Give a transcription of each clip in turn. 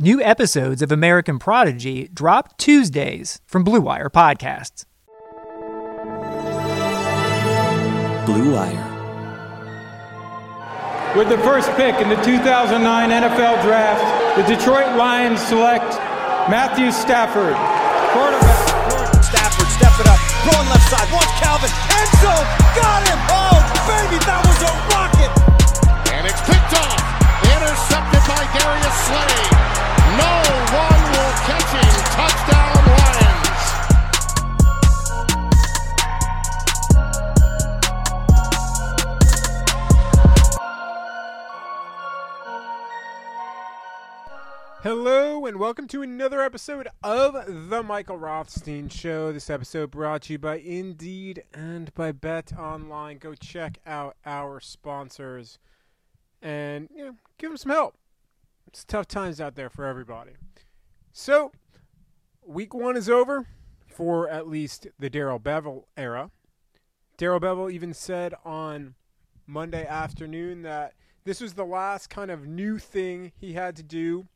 New episodes of American Prodigy drop Tuesdays from Blue Wire Podcasts. Blue Wire. With the first pick in the 2009 NFL Draft, the Detroit Lions select Matthew Stafford, quarterback. Stafford, step it up, throwing left side, wants Calvin, end zone, got him! Oh, baby, that was a rocket! And it's picked off, intercepted by Darius Slay. No one will catch him. Touchdown, Lions. Hello and welcome to another episode of the Michael Rothstein Show. This episode brought to you by Indeed and by Bet Online. Go check out our sponsors and you know, give them some help. It's tough times out there for everybody. So, week one is over for at least the Darrell Bevell era. Darrell Bevell even said on Monday afternoon that this was the last kind of new thing he had to do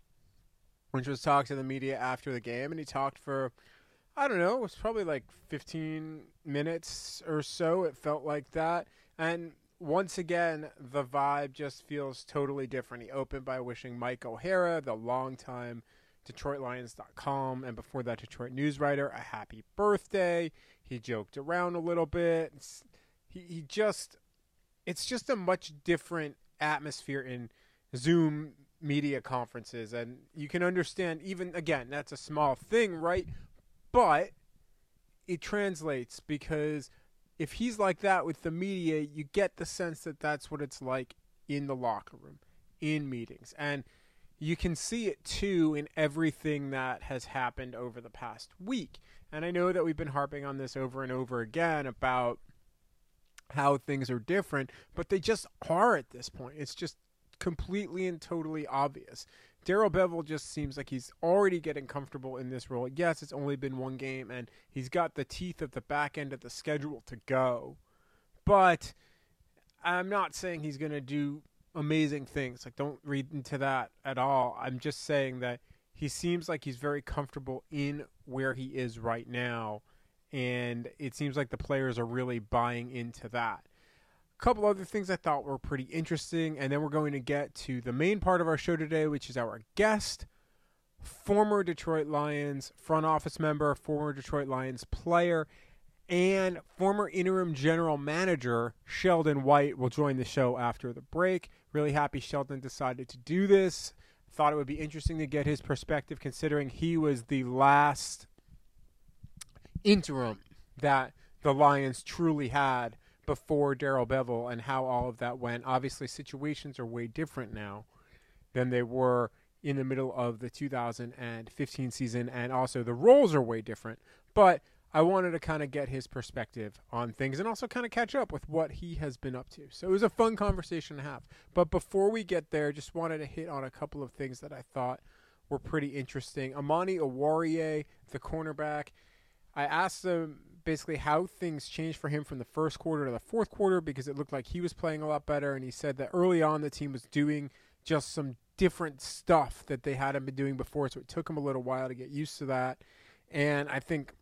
which was talk to the media after the game, and he talked for, I don't know, it was probably like 15 minutes or so. It felt like that, and once again, the vibe just feels totally different. He opened by wishing Mike O'Hara, the longtime DetroitLions.com, and before that, Detroit news writer, a happy birthday. He joked around a little bit. It's, he he just, it's just a much different atmosphere in Zoom media conferences and you can understand even again that's a small thing right but it translates because if he's like that with the media you get the sense that that's what it's like in the locker room in meetings. And you can see it too in everything that has happened over the past week. And i know that we've been harping on this over and over again about how things are different but they just are at this point. It's just completely and totally obvious. Darrell Bevell just seems like he's already getting comfortable in this role. Yes, it's only been one game, and he's got the teeth of the back end of the schedule to go. But I'm not saying he's going to do amazing things. Like, don't read into that at all. I'm just saying that he seems like he's very comfortable in where he is right now, and it seems like the players are really buying into that couple other things I thought were pretty interesting, and then we're going to get to the main part of our show today, which is our guest, former Detroit Lions front office member, former Detroit Lions player, and former interim general manager Sheldon White will join the show after the break. Really happy Sheldon decided to do this. Thought it would be interesting to get his perspective considering he was the last interim that the Lions truly had before Darrell Bevell and how all of that went. Obviously, situations are way different now than they were in the middle of the 2015 season, and also the roles are way different. But I wanted to kind of get his perspective on things and also kind of catch up with what he has been up to. So it was a fun conversation to have. But before we get there, just wanted to hit on a couple of things that I thought were pretty interesting. Amani Oruwariye, the cornerback, I asked him basically how things changed for him from the first quarter to the fourth quarter because it looked like he was playing a lot better. And he said that early on the team was doing just some different stuff that they hadn't been doing before. So it took him a little while to get used to that. And I think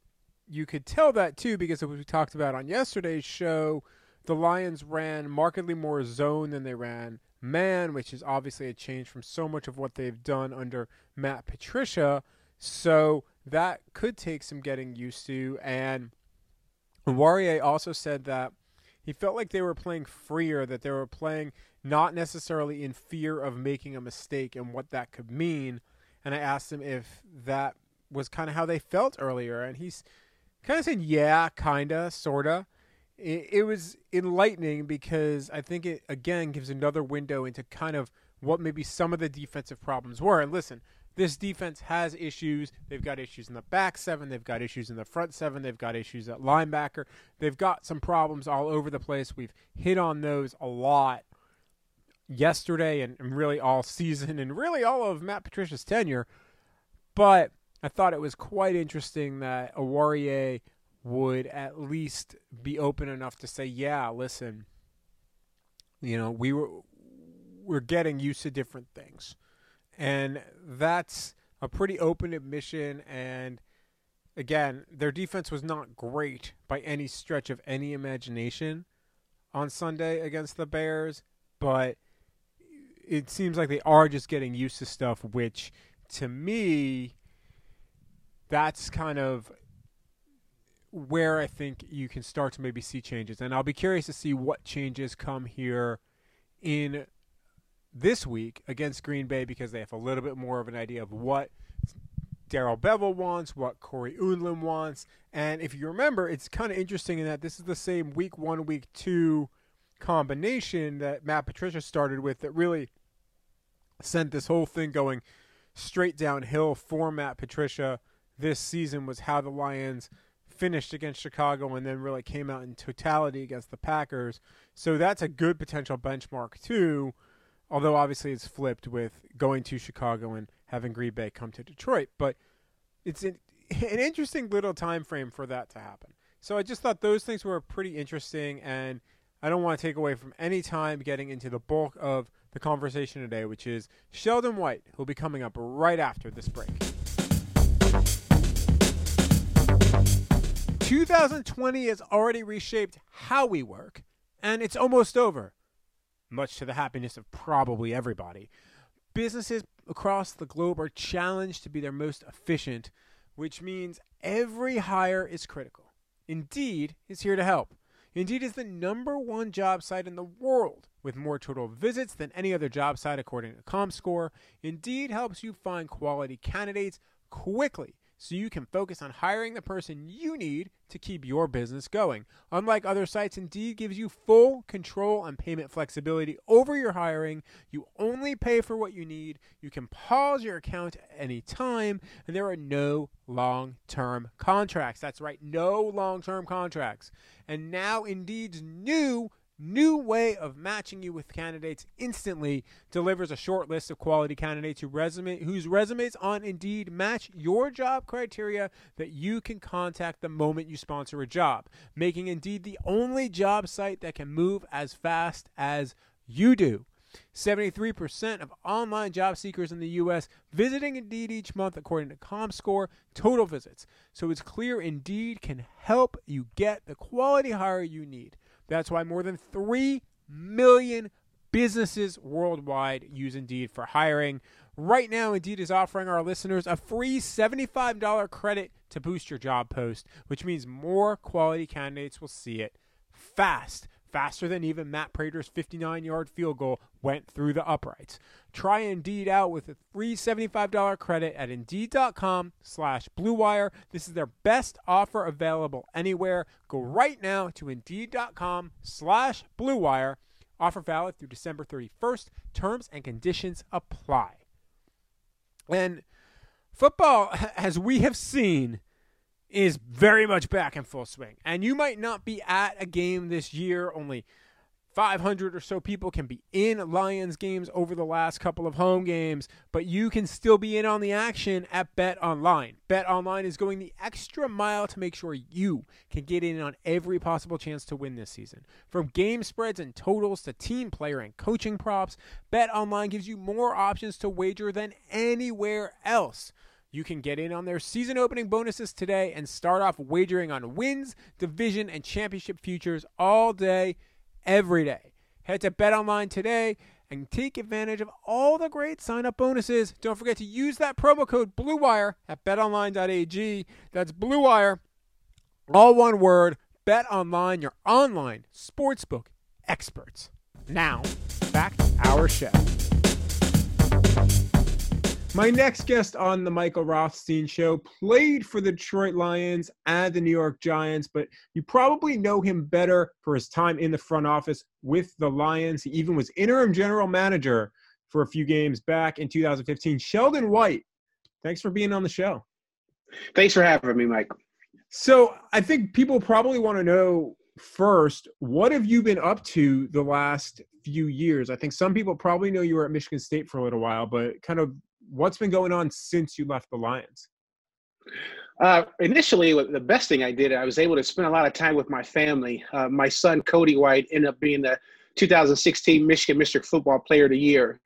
you could tell that too because as we talked about on yesterday's show, the Lions ran markedly more zone than they ran man, which is obviously a change from so much of what they've done under Matt Patricia. So that could take some getting used to. And Warrior also said that he felt like they were playing freer, that they were playing not necessarily in fear of making a mistake and what that could mean. And I asked him if that was kind of how they felt earlier, and he's kind of said, "Yeah, kinda, sorta." It, it was enlightening because I think it again gives another window into kind of what maybe some of the defensive problems were. And listen, this defense has issues. They've got issues in the back seven. They've got issues in the front seven. They've got issues at linebacker. They've got some problems all over the place. We've hit on those a lot yesterday and, and really all season and really all of Matt Patricia's tenure. But I thought it was quite interesting that Oruwariye would at least be open enough to say, "Yeah, listen, you know, we were we're getting used to different things." And that's a pretty open admission and again, their defense was not great by any stretch of any imagination on Sunday against the Bears, but it seems like they are just getting used to stuff which to me that's kind of where I think you can start to maybe see changes. And I'll be curious to see what changes come here in this week against Green Bay because they have a little bit more of an idea of what Darrell Bevell wants, what Cory Undlin wants. And if you remember, it's kind of interesting in that this is the same week one, week two combination that Matt Patricia started with that really sent this whole thing going straight downhill for Matt Patricia this season was how the Lions finished against Chicago and then really came out in totality against the Packers. So that's a good potential benchmark too. Although obviously it's flipped with going to Chicago and having Green Bay come to Detroit, but it's an, an interesting little time frame for that to happen. So I just thought those things were pretty interesting, and I don't want to take away from any time getting into the bulk of the conversation today, which is Sheldon White, who'll be coming up right after this break. 2020 has already reshaped how we work, and it's almost over, much to the happiness of probably everybody. Businesses across the globe are challenged to be their most efficient, which means every hire is critical. Indeed is here to help. Indeed is the number one job site in the world with more total visits than any other job site according to ComScore. Indeed helps you find quality candidates quickly so you can focus on hiring the person you need to keep your business going. Unlike other sites, Indeed gives you full control and payment flexibility over your hiring. You only pay for what you need. You can pause your account at any time, and there are no long term contracts. That's right, no long term contracts. And now Indeed's new new way of matching you with candidates instantly delivers a short list of quality candidates who resume, whose resumes on Indeed match your job criteria that you can contact the moment you sponsor a job, making Indeed the only job site that can move as fast as you do. 73% of online job seekers in the U.S. visiting Indeed each month, according to ComScore total visits. So it's clear Indeed can help you get the quality hire you need. That's why more than 3 million businesses worldwide use Indeed for hiring. Right now, Indeed is offering our listeners a free $75 credit to boost your job post, which means more quality candidates will see it fast faster than even Matt Prater's 59 yard field goal went through the uprights. Try Indeed out with a free $75 credit at Indeed.com slash BlueWire. This is their best offer available anywhere. Go right now to Indeed.com slash BlueWire. Offer valid through December 31st. Terms and conditions apply. And football, as we have seen, is very much back in full swing. And you might not be at a game this year, only 500 or so people can be in Lions games over the last couple of home games, but you can still be in on the action at Bet Online. Bet Online is going the extra mile to make sure you can get in on every possible chance to win this season. From game spreads and totals to team player and coaching props, Bet Online gives you more options to wager than anywhere else. You can get in on their season opening bonuses today and start off wagering on wins, division, and championship futures all day, every day. Head to BetOnline today and take advantage of all the great sign up bonuses. Don't forget to use that promo code BLUEWIRE at betonline.ag. That's BLUEWIRE, all one word. BetOnline, your online sportsbook experts. Now, back to our show. My next guest on the Michael Rothstein show played for the Detroit Lions and the New York Giants, but you probably know him better for his time in the front office with the Lions. He even was interim general manager for a few games back in 2015. Sheldon White Thanks for being on the show. Thanks for having me, Mike. So I think people probably want to know first, what have you been up to the last few years? I think some people probably know you were at Michigan State for a little while, but kind of what's been going on since you left the Lions? Uh, initially, the best thing I did, I was able to spend a lot of time with my family. Uh, my son, Cody White, ended up being the 2016 Michigan Mr. Football Player of the Year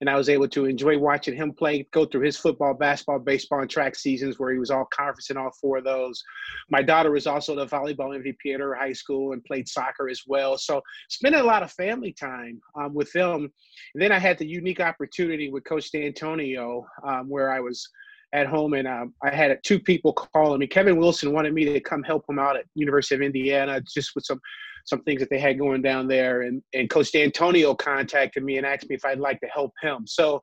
and I was able to enjoy watching him play, go through his football, basketball, baseball, and track seasons where he was all conference in all four of those. My daughter was also the volleyball MVP at her high school and played soccer as well. So spending a lot of family time um, with them. And then I had the unique opportunity with Coach D'Antonio um, where I was at home and um, I had two people calling me. Kevin Wilson wanted me to come help him out at University of Indiana just with some some things that they had going down there. And, and Coach D'Antonio contacted me and asked me if I'd like to help him. So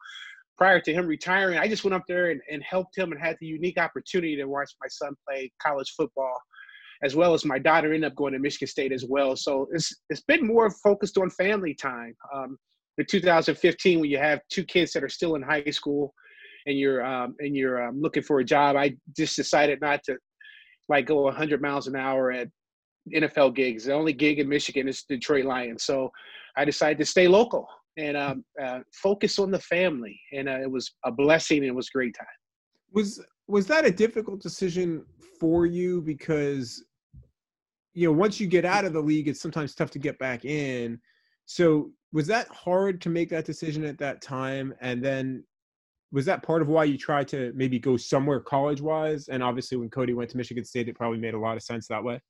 prior to him retiring, I just went up there and, and helped him and had the unique opportunity to watch my son play college football, as well as my daughter ended up going to Michigan State as well. So it's it's been more focused on family time. Um, in 2015, when you have two kids that are still in high school, and you're um, and you're um, looking for a job, I just decided not to like go 100 miles an hour at NFL gigs. The only gig in Michigan is Detroit Lions. So I decided to stay local and um, uh, focus on the family. And uh, it was a blessing. And it was great time. Was was that a difficult decision for you? Because you know, once you get out of the league, it's sometimes tough to get back in. So was that hard to make that decision at that time? And then was that part of why you tried to maybe go somewhere college wise? And obviously, when Cody went to Michigan State, it probably made a lot of sense that way.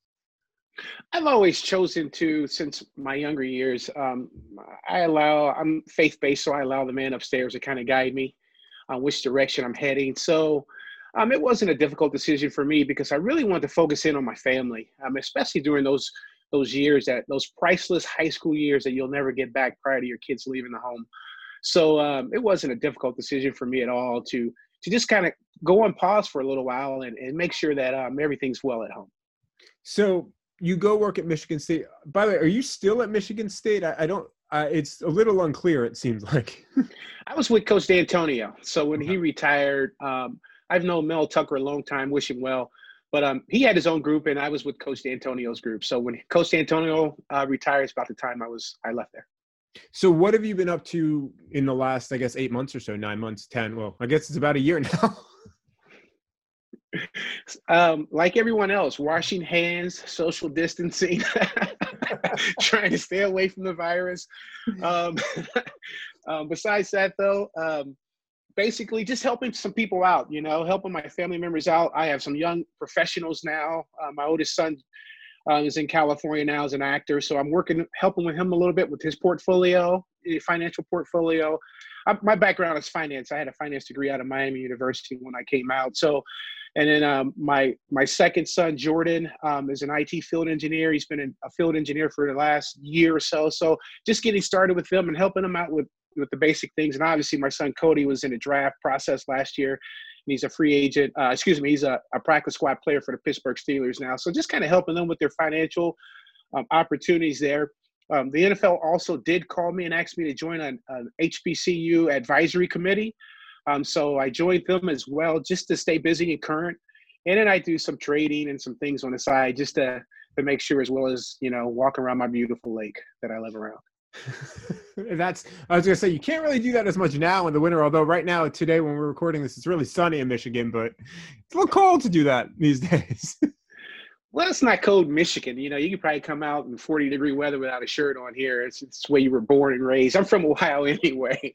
I've always chosen to, since my younger years, um, I allow, I'm faith based, so I allow the man upstairs to kind of guide me on which direction I'm heading. So um, it wasn't a difficult decision for me because I really wanted to focus in on my family, um, especially during those those years that those priceless high school years that you'll never get back prior to your kids leaving the home. So um, it wasn't a difficult decision for me at all to to just kind of go on pause for a little while and, and make sure that um, everything's well at home. So you go work at Michigan State. By the way, are you still at Michigan State? I, I don't. Uh, it's a little unclear. It seems like. I was with Coach D'Antonio. So when he retired, um, I've known Mel Tucker a long time. Wish him well. But um, he had his own group, and I was with Coach D'Antonio's group. So when Coach D'Antonio uh, retires, about the time I was I left there. So what have you been up to in the last, I guess, eight months or so? Nine months, ten. Well, I guess it's about a year now. um, like everyone else, washing hands, social distancing, trying to stay away from the virus. Um, um, besides that, though, um, basically just helping some people out, you know, helping my family members out. I have some young professionals now. Uh, my oldest son uh, is in California now as an actor, so I'm working, helping with him a little bit with his portfolio, financial portfolio. I, my background is finance. I had a finance degree out of Miami University when I came out, so and then um, my my second son Jordan um, is an IT field engineer. He's been a field engineer for the last year or so. So just getting started with them and helping them out with with the basic things. And obviously, my son Cody was in a draft process last year. And he's a free agent. Uh, excuse me, he's a, a practice squad player for the Pittsburgh Steelers now. So just kind of helping them with their financial um, opportunities there. Um, the NFL also did call me and asked me to join an, an HBCU advisory committee. Um, so I joined them as well just to stay busy and current. And then I do some trading and some things on the side just to, to make sure as well as, you know, walk around my beautiful lake that I live around. That's I was gonna say you can't really do that as much now in the winter. Although right now today when we're recording this, it's really sunny in Michigan, but it's a little cold to do that these days. Well, it's not cold Michigan. You know, you could probably come out in 40 degree weather without a shirt on here. It's, it's way you were born and raised. I'm from Ohio anyway.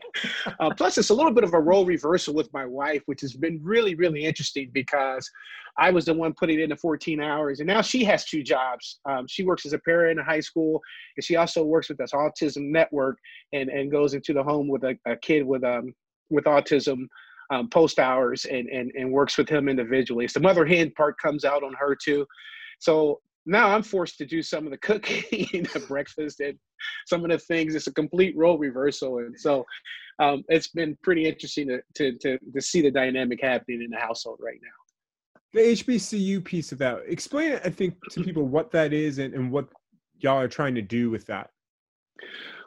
Uh, plus, it's a little bit of a role reversal with my wife, which has been really, really interesting because I was the one putting in the 14 hours, and now she has two jobs. Um, she works as a parent in a high school, and she also works with this autism network and, and goes into the home with a, a kid with um, with autism um, post hours and, and and works with him individually. So the mother hen part comes out on her too. So now I'm forced to do some of the cooking, the breakfast, and some of the things. It's a complete role reversal, and so um, it's been pretty interesting to, to, to to see the dynamic happening in the household right now. The HBCU piece of that. Explain, I think, to people what that is and, and what y'all are trying to do with that.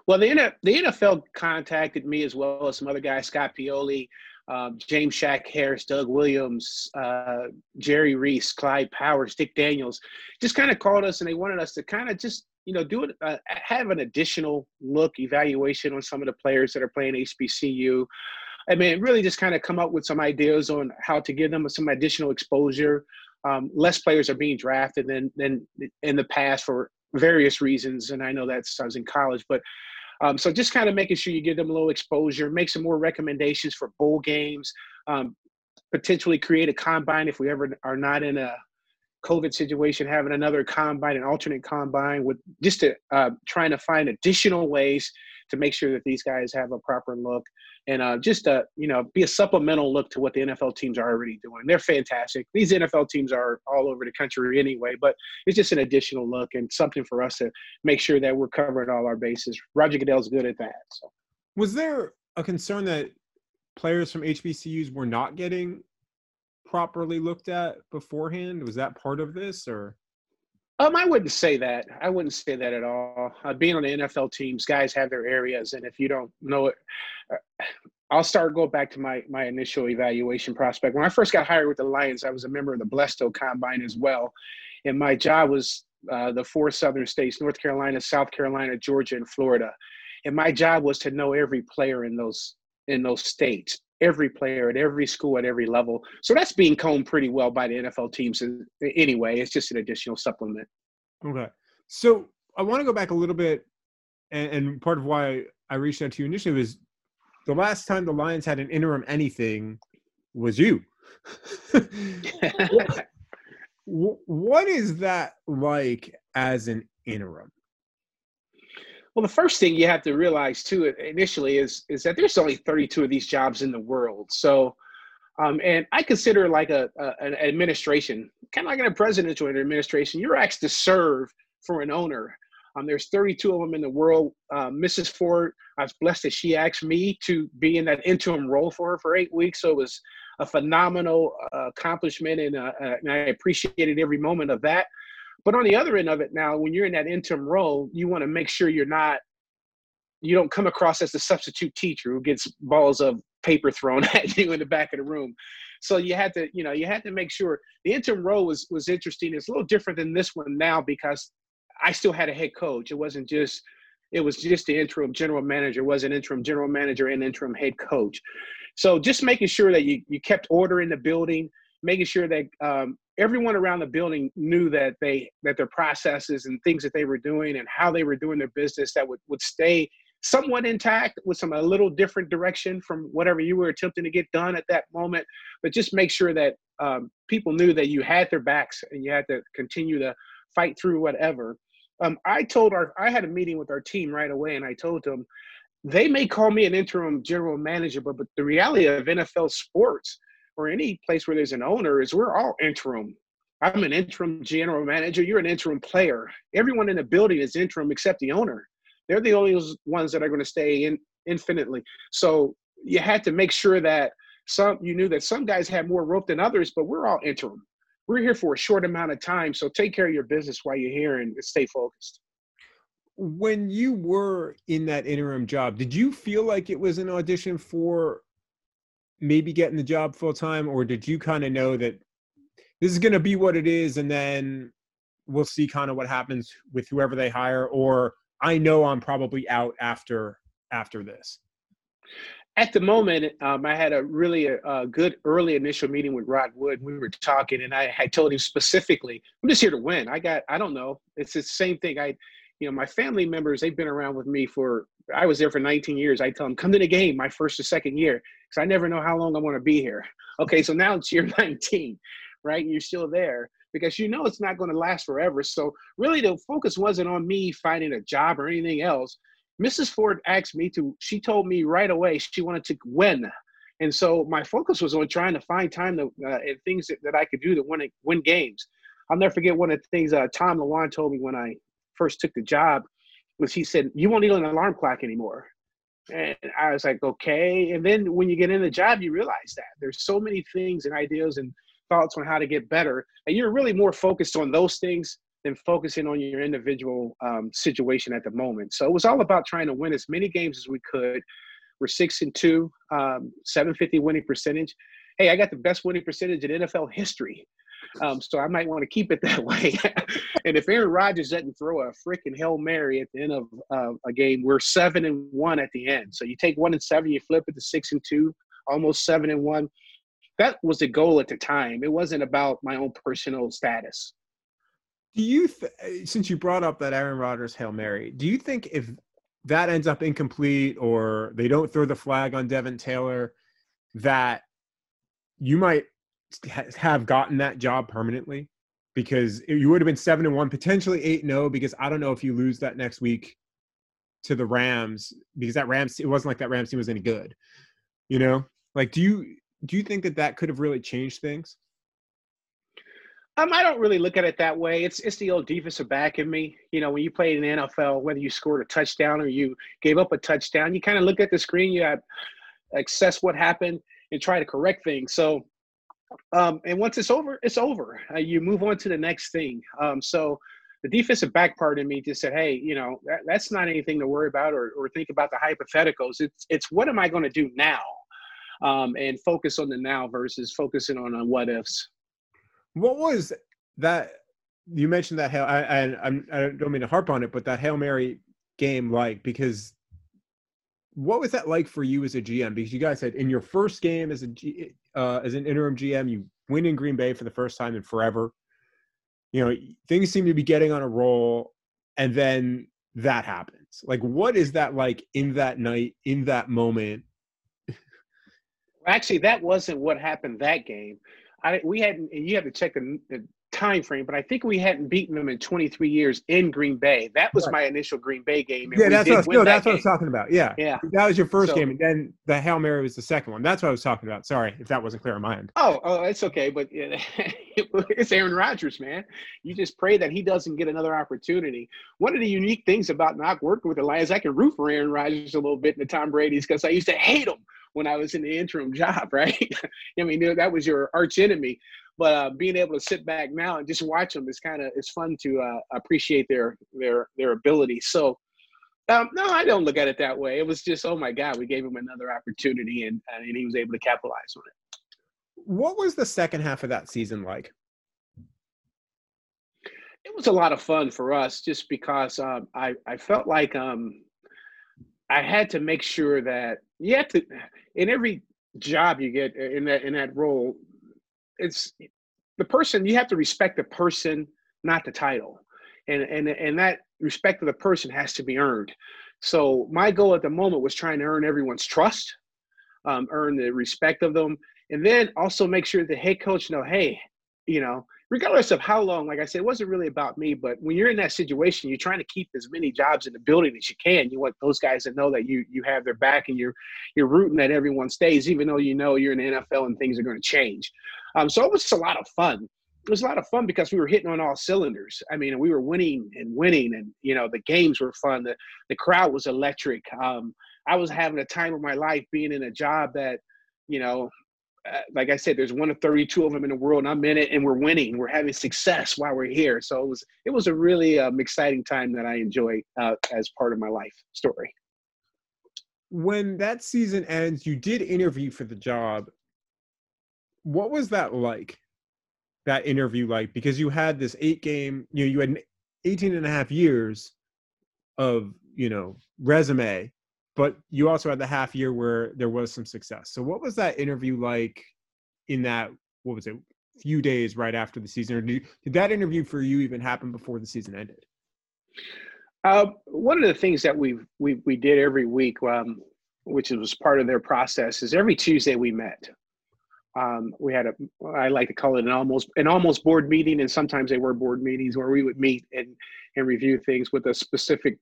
Well, the, the NFL contacted me as well as some other guys, Scott Pioli, um, James Shack Harris, Doug Williams, uh, Jerry Reese, Clyde Powers, Dick Daniels, just kind of called us and they wanted us to kind of just you know do it, uh, have an additional look evaluation on some of the players that are playing HBCU. I mean, really just kind of come up with some ideas on how to give them some additional exposure. Um, less players are being drafted than than in the past for various reasons, and I know that's I was in college, but um, so just kind of making sure you give them a little exposure, make some more recommendations for bowl games, um, potentially create a combine if we ever are not in a COVID situation, having another combine, an alternate combine, with just to uh, trying to find additional ways to make sure that these guys have a proper look and uh, just uh, you know be a supplemental look to what the NFL teams are already doing. They're fantastic. These NFL teams are all over the country anyway, but it's just an additional look and something for us to make sure that we're covering all our bases. Roger Goodell's good at that. So. Was there a concern that players from HBCUs were not getting properly looked at beforehand? Was that part of this, or? Um, I wouldn't say that. I wouldn't say that at all. Uh, being on the NFL teams, guys have their areas, and if you don't know it, uh, I'll start go back to my my initial evaluation prospect. When I first got hired with the Lions, I was a member of the Blesto Combine as well, and my job was uh, the four southern states: North Carolina, South Carolina, Georgia, and Florida. And my job was to know every player in those in those states every player at every school at every level. So that's being combed pretty well by the NFL teams anyway. It's just an additional supplement. Okay. So I want to go back a little bit, and, and part of why I reached out to you initially was the last time the Lions had an interim anything was you. what is that like as an interim? Well, the first thing you have to realize too initially is is that there's only 32 of these jobs in the world. So, um, and I consider like a, a an administration, kind of like in a presidential administration, you're asked to serve for an owner. Um, there's 32 of them in the world. Uh, Mrs. Ford, I was blessed that she asked me to be in that interim role for her for eight weeks. So it was a phenomenal uh, accomplishment, and, uh, and I appreciated every moment of that. But on the other end of it now, when you're in that interim role, you want to make sure you're not, you don't come across as the substitute teacher who gets balls of paper thrown at you in the back of the room. So you had to, you know, you had to make sure the interim role was was interesting. It's a little different than this one now because I still had a head coach. It wasn't just it was just the interim general manager, it was an interim general manager and interim head coach. So just making sure that you, you kept order in the building, making sure that um, everyone around the building knew that they that their processes and things that they were doing and how they were doing their business that would, would stay somewhat intact with some a little different direction from whatever you were attempting to get done at that moment. But just make sure that um, people knew that you had their backs and you had to continue to fight through whatever. Um, i told our i had a meeting with our team right away and i told them they may call me an interim general manager but, but the reality of nfl sports or any place where there's an owner is we're all interim. I'm an interim general manager. You're an interim player. Everyone in the building is interim except the owner. They're the only ones that are going to stay in infinitely. So you had to make sure that some you knew that some guys had more rope than others, but we're all interim. We're here for a short amount of time, so take care of your business while you're here and stay focused. When you were in that interim job, did you feel like it was an audition for maybe getting the job full time, or did you kind of know that this is going to be what it is, and then we'll see kind of what happens with whoever they hire, or I know I'm probably out after after this. At the moment, um, I had a really uh, good early initial meeting with Rod Wood. We were talking, and I had told him specifically, "I'm just here to win. I got, I don't know. It's the same thing. I, you know, my family members, they've been around with me for I was there for 19 years. I tell them, come to the game my first or second year because I never know how long I'm going to be here. Okay, so now it's year 19, right? And you're still there because you know it's not going to last forever. So really, the focus wasn't on me finding a job or anything else. Mrs. Ford asked me to. She told me right away she wanted to win, and so my focus was on trying to find time to uh, and things that, that I could do to win win games. I'll never forget one of the things uh, Tom Lewand told me when I first took the job was he said, You won't need an alarm clock anymore. And I was like, okay. And then when you get in the job, you realize that there's so many things and ideas and thoughts on how to get better. And you're really more focused on those things than focusing on your individual um, situation at the moment. So it was all about trying to win as many games as we could We're six and two, um, 750 winning percentage. Hey, I got the best winning percentage in NFL history. Um, so I might want to keep it that way. and if Aaron Rodgers doesn't throw a freaking Hail Mary at the end of uh, a game, we're seven and one at the end. So you take one and seven, you flip it to six and two, almost seven and one. That was the goal at the time. It wasn't about my own personal status. Do you, th- since you brought up that Aaron Rodgers Hail Mary, do you think if that ends up incomplete or they don't throw the flag on Devin Taylor, that you might have gotten that job permanently because you would have been seven and one, potentially eight and zero. Because I don't know if you lose that next week to the Rams because that Rams it wasn't like that Rams team was any good. You know, like do you do you think that that could have really changed things? Um, I don't really look at it that way. It's it's the old defensive back in me. You know, when you played in the NFL, whether you scored a touchdown or you gave up a touchdown, you kind of look at the screen, you have assess what happened and try to correct things. So um, and once it's over, it's over. Uh, you move on to the next thing. Um, so the defensive back part of me just said, hey, you know, that, that's not anything to worry about or, or think about the hypotheticals. It's, it's what am I going to do now? Um, and focus on the now versus focusing on, on what ifs. What was that? You mentioned that Hail, I, and I, I don't mean to harp on it, but that Hail Mary game like, because what was that like for you as a GM? Because you guys said in your first game as a G, uh, as an interim GM, you win in Green Bay for the first time in forever. You know, things seem to be getting on a roll, and then that happens. Like, what is that like in that night, in that moment? Actually, that wasn't what happened that game. I we hadn't. You have to check the, the time frame, but I think we hadn't beaten them in 23 years in Green Bay. That was right. my initial Green Bay game. yeah, that's, what, no, that's what I was talking about. Yeah, yeah, that was your first so, game, and then the hail mary was the second one. That's what I was talking about. Sorry if that wasn't clear on my end. Oh, oh, it's okay, but it's Aaron Rodgers, man. You just pray that he doesn't get another opportunity. One of the unique things about not working with the Lions, I can root for Aaron Rodgers a little bit in the Tom Brady's because I used to hate him when I was in the interim job, right? I mean, that was your arch enemy. But uh, being able to sit back now and just watch them is kind of it's fun to uh, appreciate their their their ability. So um, no, I don't look at it that way. It was just, oh my God, we gave him another opportunity and, and he was able to capitalize on it. What was the second half of that season like? It was a lot of fun for us just because um, I, I felt like um, I had to make sure that you have to, in every job you get in that in that role, it's the person you have to respect the person, not the title, and and and that respect of the person has to be earned. So my goal at the moment was trying to earn everyone's trust, um, earn the respect of them, and then also make sure the head coach know, hey, you know, regardless of how long, like I said, it wasn't really about me, but when you're in that situation, you're trying to keep as many jobs in the building as you can. You want those guys to know that you you have their back and you're you're rooting that everyone stays, even though you know you're in the NFL and things are going to change. Um, so it was just a lot of fun. It was a lot of fun because we were hitting on all cylinders. I mean, we were winning and winning, and you know the games were fun. The the crowd was electric. Um, I was having a time of my life being in a job that, you know, like I said, there's one of 32 of them in the world, and I'm in it, and we're winning. We're having success while we're here. So it was it was a really um, exciting time that I enjoyed uh, as part of my life story. When that season ends, you did interview for the job. What was that like? That interview like because you had this eight game, you know, you had 18 and a half years of you know resume but you also had the half year where there was some success. So what was that interview like in that what was it few days right after the season or did, did that interview for you even happen before the season ended? Uh, one of the things that we we we did every week, um, which was part of their process, is every Tuesday we met. Um, we had a I like to call it an almost an almost board meeting, and sometimes they were board meetings where we would meet and and review things with a specific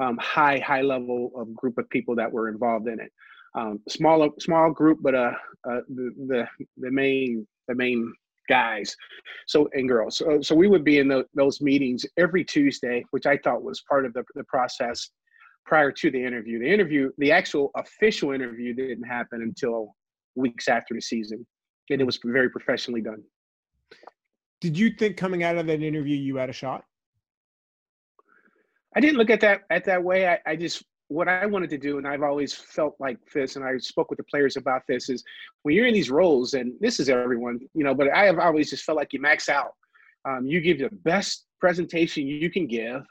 um, high high level of group of people that were involved in it. Um, small small group, but uh, uh, the, the the main the main guys, so and girls. So, so we would be in the, those meetings every Tuesday, which I thought was part of the the process prior to the interview. The interview, the actual official interview, didn't happen until weeks after the season, and it was very professionally done. Did you think coming out of that interview you had a shot? I didn't look at that at that way. I, I just what I wanted to do, and I've always felt like this, and I spoke with the players about this, is when you're in these roles, and this is everyone, you know, but I have always just felt like you max out. Um, you give the best presentation you can give,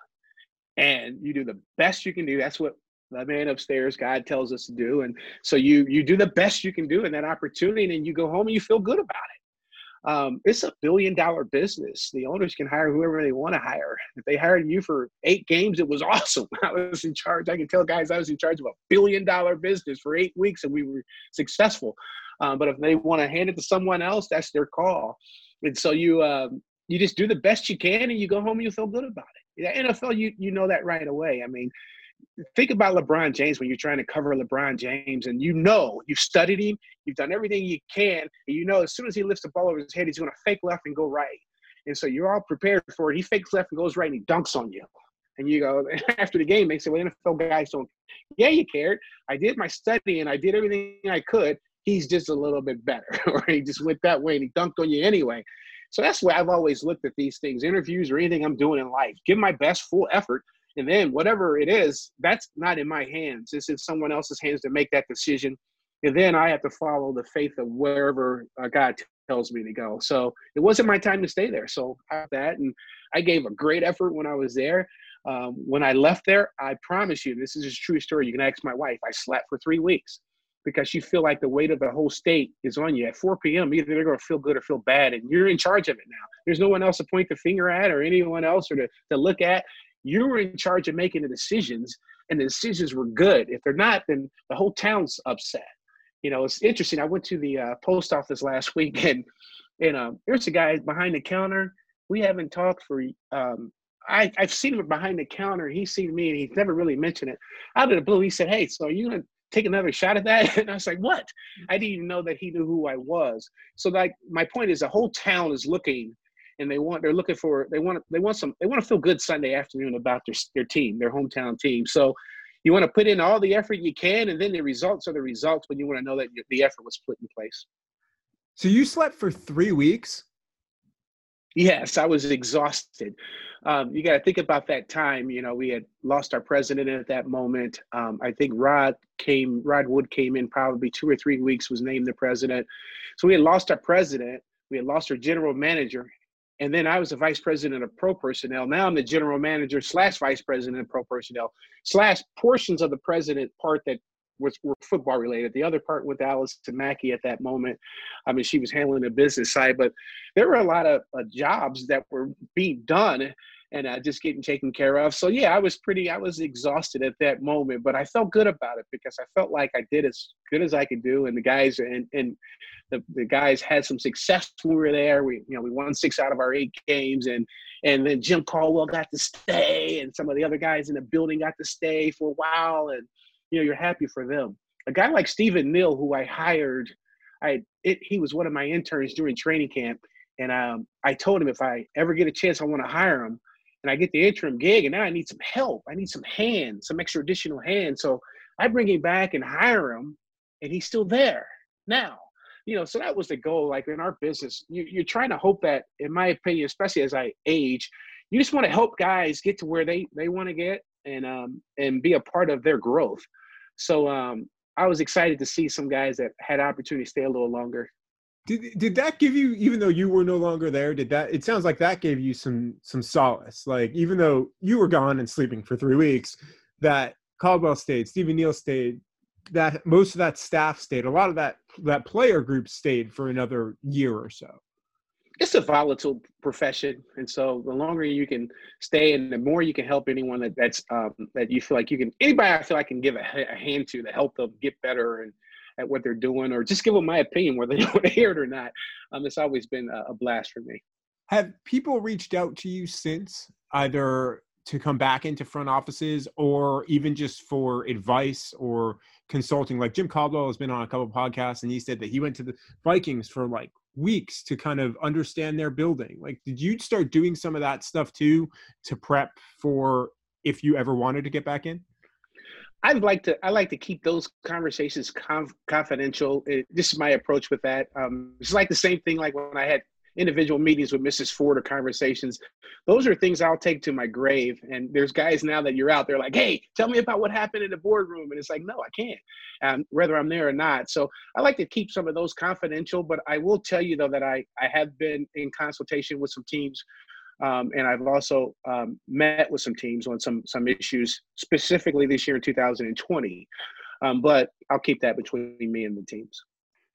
and you do the best you can do. That's what the man upstairs, God tells us to do. And so you you do the best you can do in that opportunity, and you go home and you feel good about it. Um, it's a billion dollar business. The owners can hire whoever they want to hire. If they hired you for eight games, it was awesome. I was in charge. I can tell guys I was in charge of a billion dollar business for eight weeks and we were successful. Um, but if they want to hand it to someone else, that's their call. And so you um, you just do the best you can and you go home and you feel good about it. The NFL, you you know that right away. I mean, think about LeBron James when you're trying to cover LeBron James and you know you've studied him, you've done everything you can, and you know as soon as he lifts the ball over his head, he's going to fake left and go right. And so you're all prepared for it. He fakes left and goes right and he dunks on you. And you go after the game, they say, "Well, NFL guys don't." Yeah, you cared. I did my study and I did everything I could. He's just a little bit better, or he just went that way and he dunked on you anyway. So that's why I've always looked at these things, interviews or anything I'm doing in life. Give my best full effort and then whatever it is, that's not in my hands. It's in someone else's hands to make that decision. And then I have to follow the faith of wherever uh, God tells me to go. So it wasn't my time to stay there. So I that. And I gave a great effort when I was there. Um, when I left there, I promise you, this is a true story. You can ask my wife. I slept for three weeks because you feel like the weight of the whole state is on you. At 4 p.m., either they're going to feel good or feel bad, and you're in charge of it now. There's no one else to point the finger at or anyone else or to, to look at you were in charge of making the decisions and the decisions were good. If they're not then the whole town's upset. You know it's interesting i went to the uh, post office last week and and um, there's a guy behind the counter. We haven't talked for um, I, i've seen him behind the counter he's seen me and he's never really mentioned it. Out of the blue he said hey so are you gonna take another shot at that? And i was like what? I didn't even know that he knew who i was. So like my point is the whole town is looking and they want they're looking for they want they want some they want to feel good Sunday afternoon about their their team, their hometown team. So you want to put in all the effort you can, and then the results are the results. But you want to know that the effort was put in place. So you slept for three weeks. Yes, I was exhausted. Um, you got to think about that time. You know, we had lost our president at that moment. Um, I think Rod came, Rod Wood came in probably two or three weeks, was named the president. So we had lost our president. We had lost our general manager, and then I was the vice president of pro personnel. Now I'm the general manager slash vice president of pro personnel slash portions of the president part that was were football related. The other part with Alice Maki at that moment. I mean, she was handling the business side, but there were a lot of uh, jobs that were being done and uh, just getting taken care of. So yeah, I was pretty, I was exhausted at that moment, but I felt good about it because I felt like I did as good as I could do, and the guys and and the, the guys had some success when we were there. We you know we won six out of our eight games, and and then Jim Caldwell got to stay, and some of the other guys in the building got to stay for a while, and you know you're happy for them. A guy like Stephen Neal, who I hired, I it, he was one of my interns during training camp, and um, I told him if I ever get a chance, I want to hire him and I get the interim gig, and now I need some help. I need some hands, some extra additional hands. So I bring him back and hire him, and he's still there now. You know, so that was the goal. Like in our business, you, you're trying to hope that, in my opinion, especially as I age, you just want to help guys get to where they they want to get and um and be a part of their growth. So um I was excited to see some guys that had opportunity to stay a little longer. Did did that give you even though you were no longer there? Did that? It sounds like that gave you some some solace. Like even though you were gone and sleeping for three weeks, that Caldwell stayed, Stephen Neal stayed, that most of that staff stayed. A lot of that that player group stayed for another year or so. It's a volatile profession, and so the longer you can stay, and the more you can help anyone that that's um, that you feel like you can anybody I feel I can give a, a hand to to help them get better and at what they're doing or just give them my opinion whether they want to hear it or not. Um, it's always been a, a blast for me. Have people reached out to you since either to come back into front offices or even just for advice or consulting? Like Jim Caldwell has been on a couple podcasts and he said that he went to the Vikings for like weeks to kind of understand their building. Like, did you start doing some of that stuff too to prep for if you ever wanted to get back in? I'd like to I like to keep those conversations conf- confidential. It, this is my approach with that. Um, it's like the same thing like when I had individual meetings with Mrs. Ford or conversations. Those are things I'll take to my grave. And there's guys now that you're out there like, hey, tell me about what happened in the boardroom. And it's like, no, I can't, um, whether I'm there or not. So I like to keep some of those confidential. But I will tell you, though, that I, I have been in consultation with some teams. Um, and I've also um, met with some teams on some some issues, specifically this year in 2020. Um, but I'll keep that between me and the teams.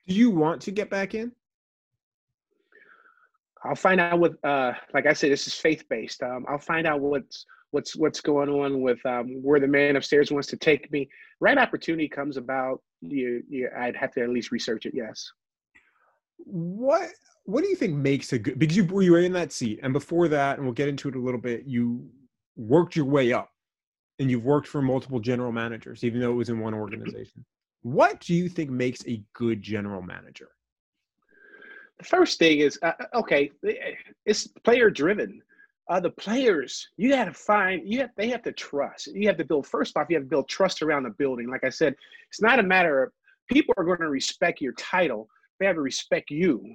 Do you want to get back in? I'll find out what, uh, like I said, this is faith based. Um, I'll find out what's what's what's going on with um, where the man upstairs wants to take me. Right opportunity comes about, you, you, I'd have to at least research it. Yes. What What do you think makes a good? Because you were you were in that seat, and before that, and we'll get into it a little bit. You worked your way up, and you've worked for multiple general managers, even though it was in one organization. What do you think makes a good general manager? The first thing is uh, okay, it's player driven. Uh, the players, you got to find, you have, they have to trust. You have to build. First off, you have to build trust around the building. Like I said, it's not a matter of people are going to respect your title; they have to respect you.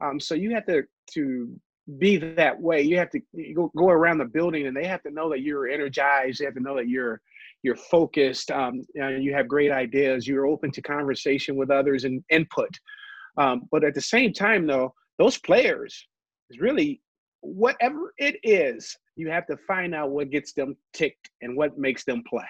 Um, so you have to to be that way. You have to go, go around the building, and they have to know that you're energized. They have to know that you're you're focused. Um, you, you have great ideas. You're open to conversation with others and input. Um, but at the same time, though, those players is really whatever it is, you have to find out what gets them ticked and what makes them play.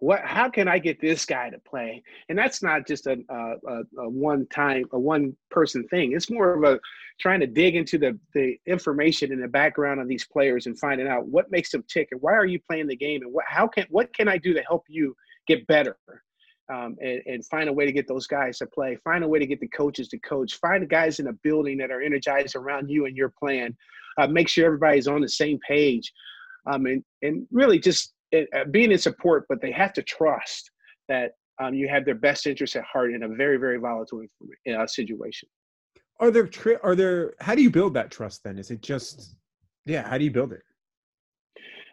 What? How can I get this guy to play? And that's not just a, a, a one time, a one person thing. It's more of a trying to dig into the the information in the background of these players and finding out what makes them tick and why are you playing the game and what how can what can I do to help you get better um, and, and, find a way to get those guys to play. Find a way to get the coaches to coach. Find the guys in the building that are energized around you and your plan. Uh, make sure everybody's on the same page, um, and and really just it, uh, being in support. But they have to trust that um, you have their best interests at heart in a very very volatile uh, situation. Are there are there? How do you build that trust? Then is it just yeah? How do you build it?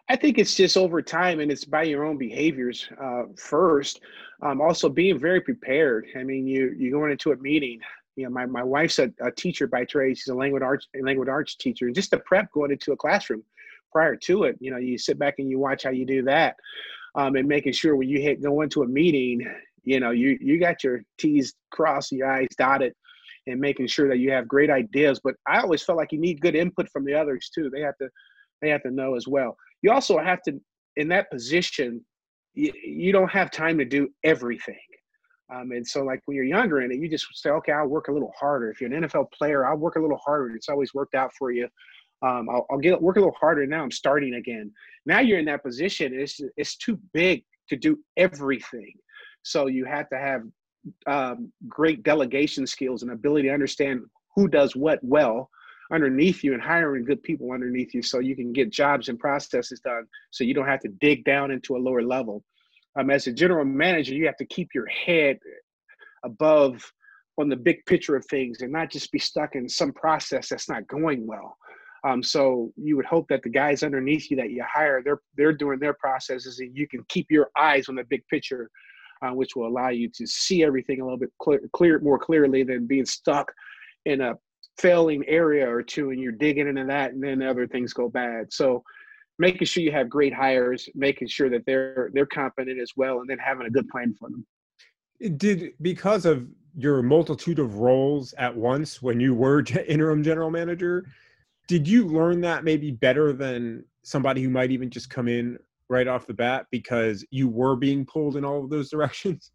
I think it's just over time and it's by your own behaviors uh, first. Um, also being very prepared. I mean, you you going into a meeting. You know, my, my wife's a, a teacher by trade. She's a language arts language arts teacher. And just the prep going into a classroom prior to it, you know, you sit back and you watch how you do that, um, and making sure when you hit go into a meeting, you know, you you got your T's crossed, your I's dotted, and making sure that you have great ideas. But I always felt like you need good input from the others too. They have to they have to know as well. You also have to in that position you, you don't have time to do everything. Um, and so, like when you're younger in it, you just say, okay, I'll work a little harder. If you're an NFL player, I'll work a little harder. It's always worked out for you. Um, I'll, I'll, get work a little harder. Now I'm starting again. Now you're in that position. It's it's too big to do everything. So you have to have um, great delegation skills and ability to understand who does what well underneath you and hiring good people underneath you so you can get jobs and processes done so you don't have to dig down into a lower level. Um, as a general manager, you have to keep your head above on the big picture of things and not just be stuck in some process that's not going well. Um, so you would hope that the guys underneath you that you hire, they're they're doing their processes, and you can keep your eyes on the big picture, uh, which will allow you to see everything a little bit clear, clear more clearly than being stuck in a failing area or two and you're digging into that and then other things go bad. So making sure you have great hires making sure that they're they're competent as well and then having a good plan for them. It did because of your multitude of roles at once when you were interim general manager did you learn that maybe better than somebody who might even just come in right off the bat because you were being pulled in all of those directions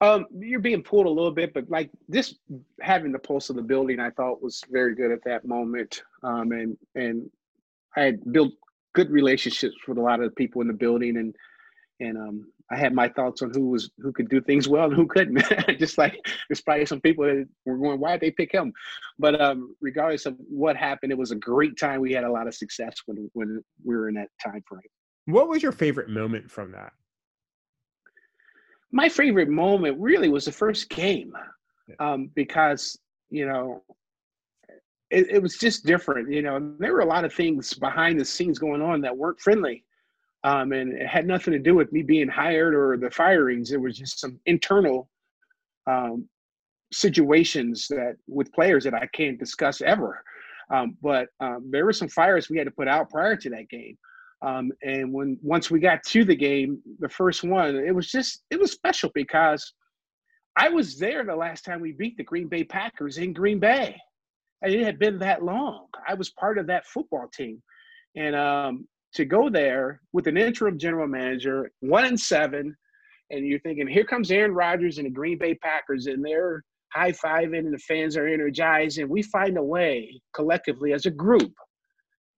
um, you're being pulled a little bit, but like this having the pulse of the building, I thought was very good at that moment. Um, and and I had built good relationships with a lot of the people in the building, and and um, I had my thoughts on who was who could do things well and who couldn't. Just like there's probably some people that were going, why did they pick him? But um, regardless of what happened, it was a great time. We had a lot of success when when we were in that time frame. What was your favorite moment from that? my favorite moment really was the first game um, because you know it, it, was just different you know there were a lot of things behind the scenes going on that weren't friendly um, and it had nothing to do with me being hired or the firings it was just some internal um, situations that with players that I can't discuss ever. Um, but um, there were some fires we had to put out prior to that game. Um, and when once we got to the game, the first one, it was just it was special because I was there the last time we beat the Green Bay Packers in Green Bay. And it had been that long. I was part of that football team, and um, to go there with an interim general manager, one and seven, and you're thinking, here comes Aaron Rodgers and the Green Bay Packers, and they're high fiving, and the fans are energized, and we find a way collectively as a group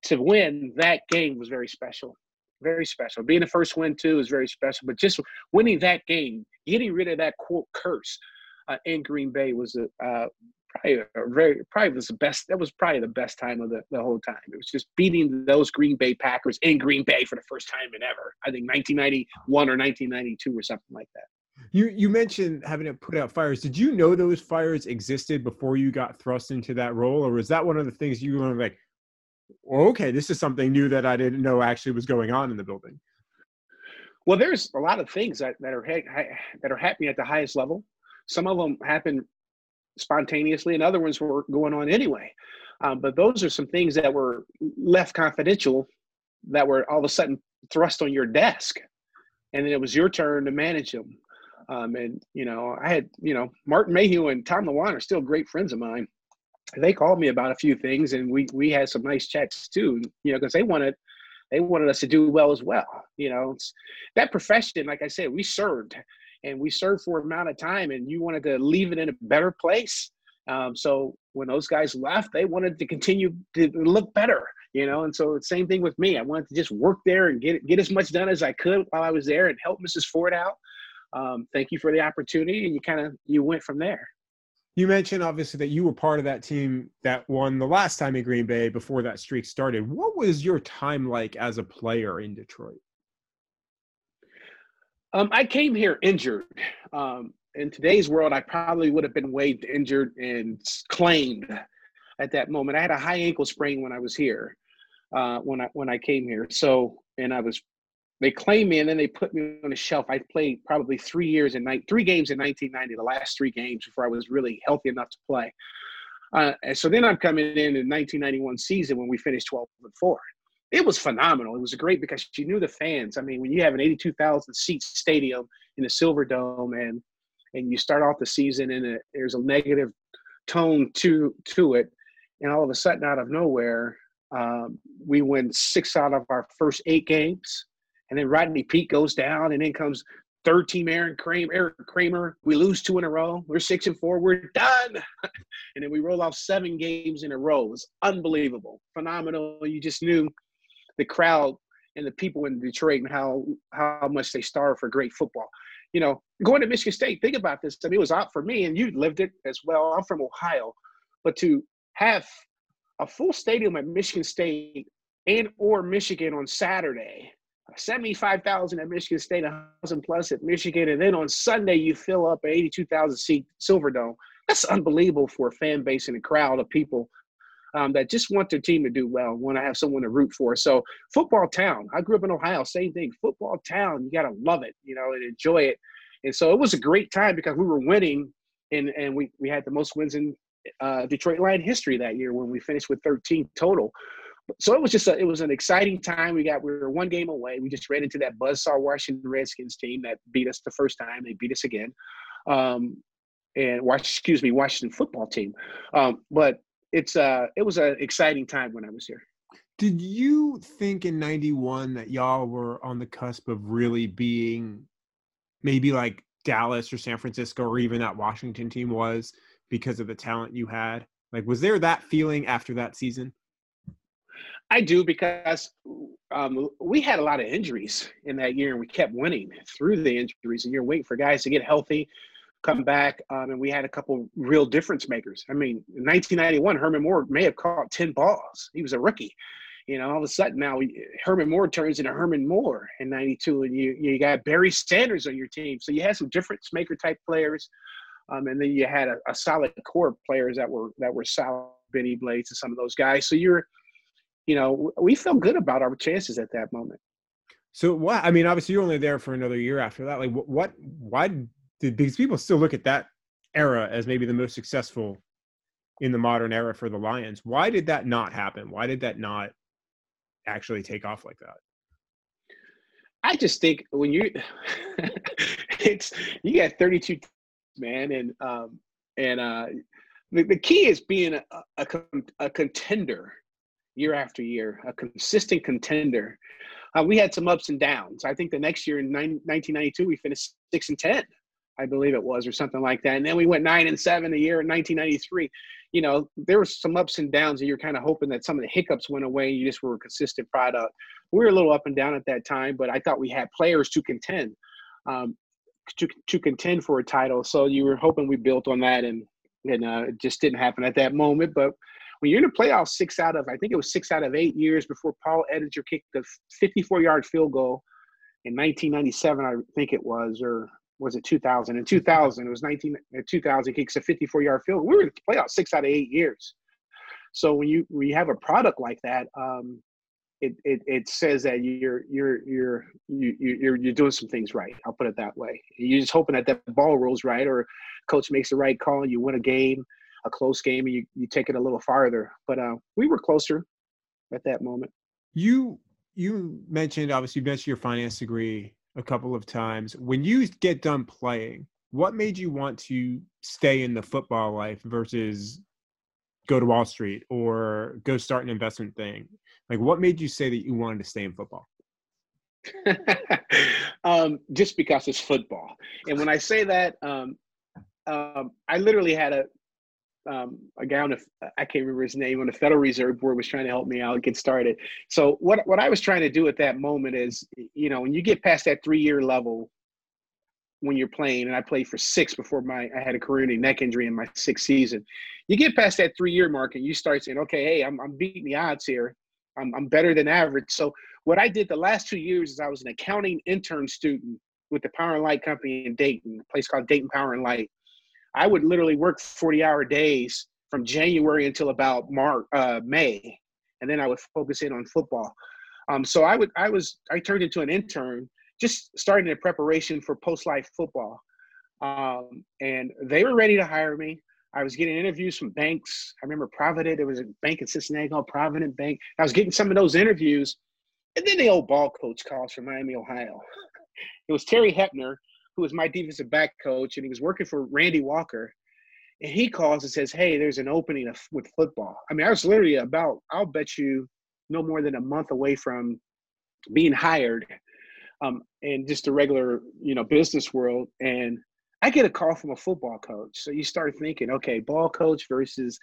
to win that game was very special. Very special. Being the first win too is very special, but just winning that game, getting rid of that quote curse uh, in Green Bay was a uh, probably very probably was the best. That was probably the best time of the, the whole time. It was just beating those Green Bay Packers in Green Bay for the first time in ever. I think 1991 or 1992 or something like that. You you mentioned having to put out fires. Did you know those fires existed before you got thrust into that role, or was that one of the things you learned like, okay, this is something new that I didn't know actually was going on in the building? Well, there's a lot of things that, that are that are happening at the highest level. Some of them happen spontaneously, and other ones were going on anyway. Um, but those are some things that were left confidential that were all of a sudden thrust on your desk, and then it was your turn to manage them. Um, and you know, I had you know Martin Mayhew and Tom Lewand are still great friends of mine. They called me about a few things, and we we had some nice chats too. You know, because they wanted they wanted us to do well as well. You know, that profession, like I said, we served and we served for amount of time and you wanted to leave it in a better place. Um, so when those guys left they wanted to continue to look better you know and so same thing with me. I wanted to just work there and get get as much done as i could while i was there and help mrs ford out. Um, thank you for the opportunity and you kind of you went from there. You mentioned obviously that you were part of that team that won the last time in green bay before that streak started. What was your time like as a player in detroit um, I came here injured. Um, in today's world, I probably would have been waived injured and claimed at that moment. I had a high ankle sprain when I was here, uh, when I when I came here. So, and I was, they claimed me and then they put me on a shelf. I played probably three years in ni- three games in 1990, the last three games before I was really healthy enough to play. Uh, and so then I'm coming in in 1991 season when we finished 12 and four it was phenomenal. It was great because you knew the fans. I mean, when you have an 82,000 seat stadium in the Silverdome and and you start off the season and there's a negative tone to to it, and all of a sudden, out of nowhere, um, we win six out of our first eight games, and then Rodney Peete goes down, and then comes third team Aaron Kramer. Eric Kramer. We lose two in a row. We're six and four. We're done. and then we roll off seven games in a row. It was unbelievable, phenomenal. You just knew the crowd and the people in Detroit and how how much they starve for great football. You know, going to Michigan State, think about this. I mean, it was out for me, and you lived it as well. I'm from Ohio, but to have a full stadium at Michigan State and or Michigan on Saturday, 75,000 at Michigan State, 1,000 plus at Michigan, and then on Sunday you fill up an 82,000 seat Silverdome. That's unbelievable for a fan base and a crowd of people um, that just want their team to do well, want to have someone to root for. So football town. I grew up in Ohio, same thing. Football town. You got to love it, you know, and enjoy it. And so it was a great time because we were winning, and and we we had the most wins in uh, Detroit Lion history that year when we finished with 13 total. So it was just a, it was an exciting time. We got we were one game away. We just ran into that buzzsaw Washington Redskins team that beat us the first time. They beat us again. Um, and excuse me, Washington football team. Um, but it's uh it was an exciting time when I was here. Did you think in 91 that y'all were on the cusp of really being maybe like Dallas or San Francisco or even that Washington team was because of the talent you had? Like was there that feeling after that season? I do because um, we had a lot of injuries in that year and we kept winning through the injuries and you're waiting for guys to get healthy come back, um, and we had a couple real difference makers. I mean, in 1991, Herman Moore may have caught 10 balls. He was a rookie. You know, all of a sudden now Herman Moore turns into Herman Moore in 92, and you, you got Barry Sanders on your team. So you had some difference maker type players. Um, and then you had a, a, solid core of players that were that were solid, Bennie Blades and some of those guys. So you're, you know, we felt good about our chances at that moment. So what? I mean, obviously you're only there for another year after that. Like, what? what why because people still look at that era as maybe the most successful in the modern era for the Lions. Why did that not happen? Why did that not actually take off like that? I just think when you it's you got 32 man and um and uh the, the key is being a, a, a contender year after year, a consistent contender. Uh, we had some ups and downs. I think the next year in 1992 we finished 6 and 10. I believe it was, or something like that. And then we went nine and seven a year in 1993. You know, there was some ups and downs, and you're kind of hoping that some of the hiccups went away. And You just were a consistent product. We were a little up and down at that time, but I thought we had players to contend, um, to to contend for a title. So you were hoping we built on that, and and uh, it just didn't happen at that moment. But when you're in the playoffs, six out of I think it was six out of eight years before Paul Edinger kicked the 54 yard field goal in 1997, I think it was, or was it 2000? In 2000, it was 19 uh, 2000 kicks a 54 yard field. We were in the playoffs six out of eight years. So when you when you have a product like that, um, it, it it says that you're you're you're you, you're you're doing some things right. I'll put it that way. You're just hoping that that ball rolls right, or coach makes the right call, and you win a game, a close game, and you you take it a little farther. But uh, we were closer at that moment. You you mentioned obviously you mentioned your finance degree a couple of times. When you get done playing, what made you want to stay in the football life versus go to Wall Street or go start an investment thing? Like, what made you say that you wanted to stay in football? um, just because it's football. And when I say that, um, um, I literally had a um, a guy on the I can't remember his name on the Federal Reserve Board was trying to help me out get started. So what what I was trying to do at that moment is, you know, when you get past that three year level, when you're playing, and I played for six before my I had a career-ending neck injury in my sixth season. You get past that three year mark and you start saying, okay, hey, I'm I'm beating the odds here. I'm I'm better than average. So what I did the last two years is I was an accounting intern student with the Power and Light Company in Dayton, a place called Dayton Power and Light I would literally work 40 hour days from January until about March, uh, May, and then I would focus in on football. Um, so I would, I was, I turned into an intern, just starting in preparation for post life football, um, and they were ready to hire me. I was getting interviews from banks. I remember Provident. There was a bank in Cincinnati called Provident Bank. I was getting some of those interviews, and then the old ball coach calls from Miami, Ohio. It was Terry Hoeppner, who was my defensive back coach, and he was working for Randy Walker. And he calls and says, "Hey, there's an opening with football." I mean, I was literally about, I'll bet you, no more than a month away from being hired, um, in just a regular, you know, business world. And I get a call from a football coach. So you start thinking, okay, ball coach versus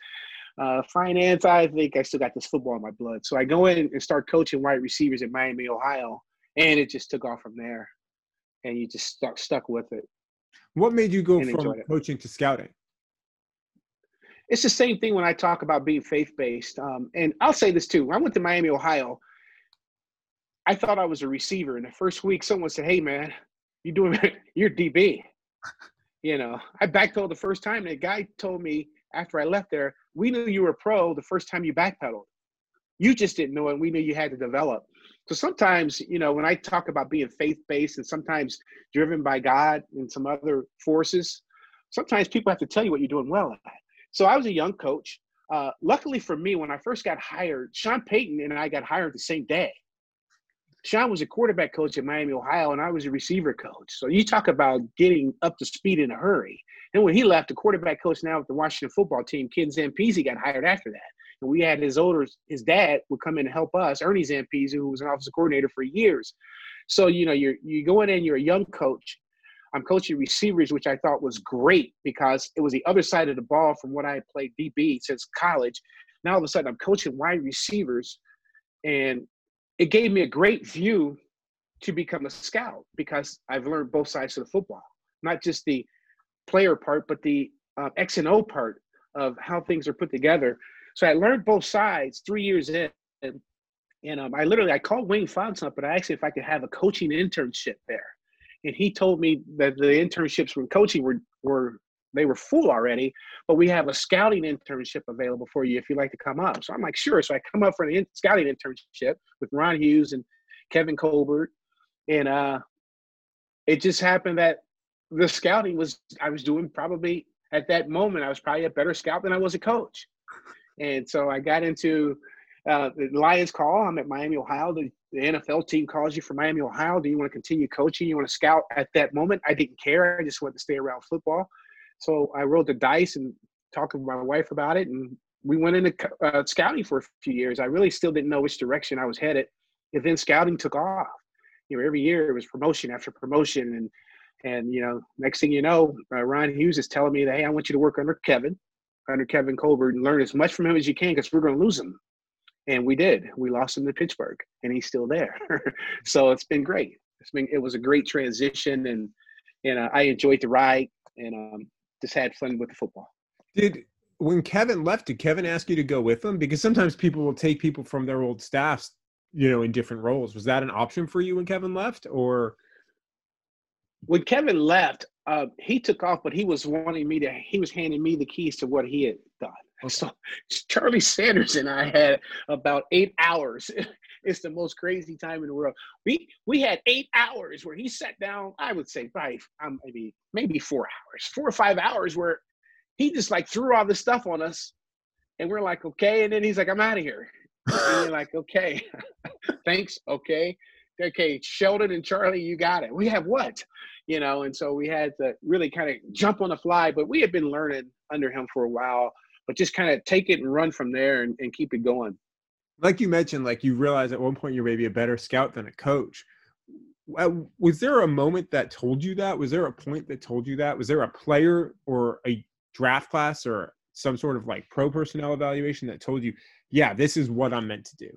uh, finance. I think I still got this football in my blood. So I go in and start coaching wide receivers in Miami, Ohio, and it just took off from there and you just stuck stuck with it. What made you go from coaching to scouting? It's the same thing when I talk about being faith based. Um, and I'll say this too. When I went to Miami, Ohio, I thought I was a receiver. In the first week, someone said, "Hey, man, you doing? You're DB." you know, I backpedaled the first time. And the guy told me after I left there, "We knew you were pro the first time you backpedaled. You just didn't know it. We knew you had to develop." So sometimes, you know, when I talk about being faith based and sometimes driven by God and some other forces, sometimes people have to tell you what you're doing well at. So I was a young coach. Uh, luckily for me, when I first got hired, Sean Payton and I got hired the same day. Sean was a quarterback coach at Miami, Ohio, and I was a receiver coach. So you talk about getting up to speed in a hurry. And when he left, the quarterback coach now with the Washington football team, Ken Zampese, got hired after that. And we had his older, his dad would come in and help us, Ernie Zampese, who was an offensive coordinator for years. So, you know, you're you go in you're a young coach. I'm coaching receivers, which I thought was great because it was the other side of the ball from what I had played DB since college. Now all of a sudden I'm coaching wide receivers, and it gave me a great view to become a scout because I've learned both sides of the football, not just the player part, but the uh, X and O part of how things are put together. So I learned both sides three years in. And um, I literally I called Wayne Fontes up, but I asked if I could have a coaching internship there. And he told me that the internships from coaching were were they were full already, but we have a scouting internship available for you if you'd like to come up. So I'm like, sure. So I come up for the in- scouting internship with Ron Hughes and Kevin Colbert. And uh, it just happened that the scouting was, I was doing probably at that moment, I was probably a better scout than I was a coach. And so I got into uh, the Lions call. I'm at Miami, Ohio. The, the, NFL team calls you from Miami, Ohio. Do you want to continue coaching? You want to scout? At that moment, I didn't care. I just wanted to stay around football. So I rolled the dice and talked with my wife about it, and we went into uh, scouting for a few years. I really still didn't know which direction I was headed. And then scouting took off. You know, every year it was promotion after promotion, and and you know, next thing you know, uh, Ryan Hughes is telling me that hey, I want you to work under Kevin, under Kevin Colbert, and learn as much from him as you can because we're going to lose him. And we did. We lost him to Pittsburgh, and he's still there. so it's been great. It's been it was a great transition, and and uh, I enjoyed the ride, and um, just had fun with the football. Did when Kevin left, did Kevin ask you to go with him? Because sometimes people will take people from their old staffs, you know, in different roles. Was that an option for you when Kevin left, or? When Kevin left, uh, he took off, but he was wanting me to. He was handing me the keys to what he had done. So Charlie Sanders and I had about eight hours. it's the most crazy time in the world. We we had eight hours where he sat down. I would say five, um, maybe maybe four hours, four or five hours where he just like threw all this stuff on us, and we're like, okay. And then he's like, I'm out of here. and you're like, okay, thanks, okay, okay. Sheldon and Charlie, you got it. We have what, you know? And so we had to really kind of jump on the fly, but we had been learning under him for a while. But just kind of take it and run from there and, and keep it going. Like you mentioned, like you realized at one point you're maybe a better scout than a coach was there a moment that told you that was there a point that told you that was there a player or a draft class or some sort of like pro personnel evaluation that told you, yeah, this is what I'm meant to do?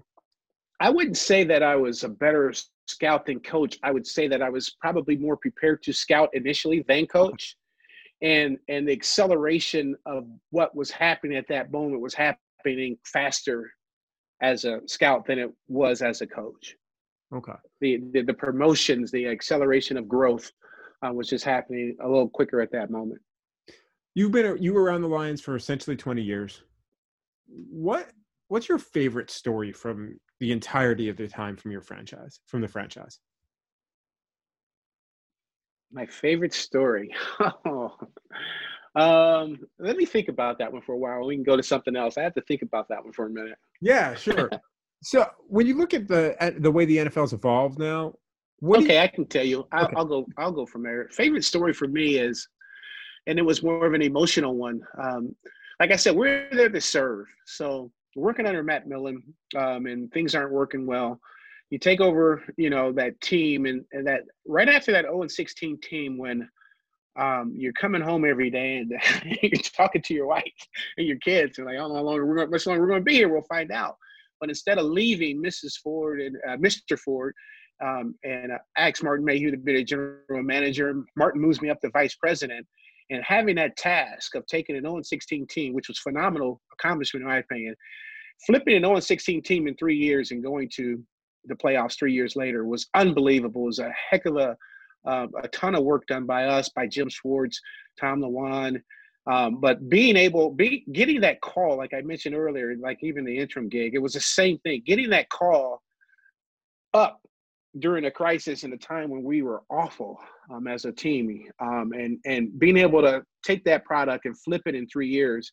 I wouldn't say that I was a better scout than coach. I would say that I was probably more prepared to scout initially than coach. And and the acceleration of what was happening at that moment was happening faster as a scout than it was as a coach. Okay. The the, the promotions, the acceleration of growth uh, was just happening a little quicker at that moment. You've been you were around the Lions for essentially 20 years. What what's your favorite story from the entirety of the time from your franchise, from the franchise? My favorite story. um, let me think about that one for a while. We can go to something else. I have to think about that one for a minute. Yeah, sure. so when you look at the at the way the NFL's evolved now, okay, you, I can tell you. I'll, okay. I'll go. I'll go from there. Favorite story for me is and it was more of an emotional one. Um, like I said, we're there to serve. So working under Matt Millen, um, and things aren't working well. You take over, you know, that team, and, and that right after that 0 and 16 team, when um, you're coming home every day and you're talking to your wife and your kids, and like, oh, how long we're going, much longer we're going to be here? We'll find out. But instead of leaving Mrs. Ford and uh, Mr. Ford, um, and uh, asked Martin Mayhew to be the general manager. Martin moves me up to vice president and having that task of taking an 0 16 team, which was phenomenal accomplishment in my opinion, flipping an 0 16 team in three years and going to the playoffs three years later was unbelievable. It was a heck of a uh, a ton of work done by us, by Jim Schwartz, Tom Lewand. Um, but being able, be, getting that call, like I mentioned earlier, like even the interim gig, it was the same thing. Getting that call up during a crisis in a time when we were awful um, as a team, um, and and being able to take that product and flip it in three years,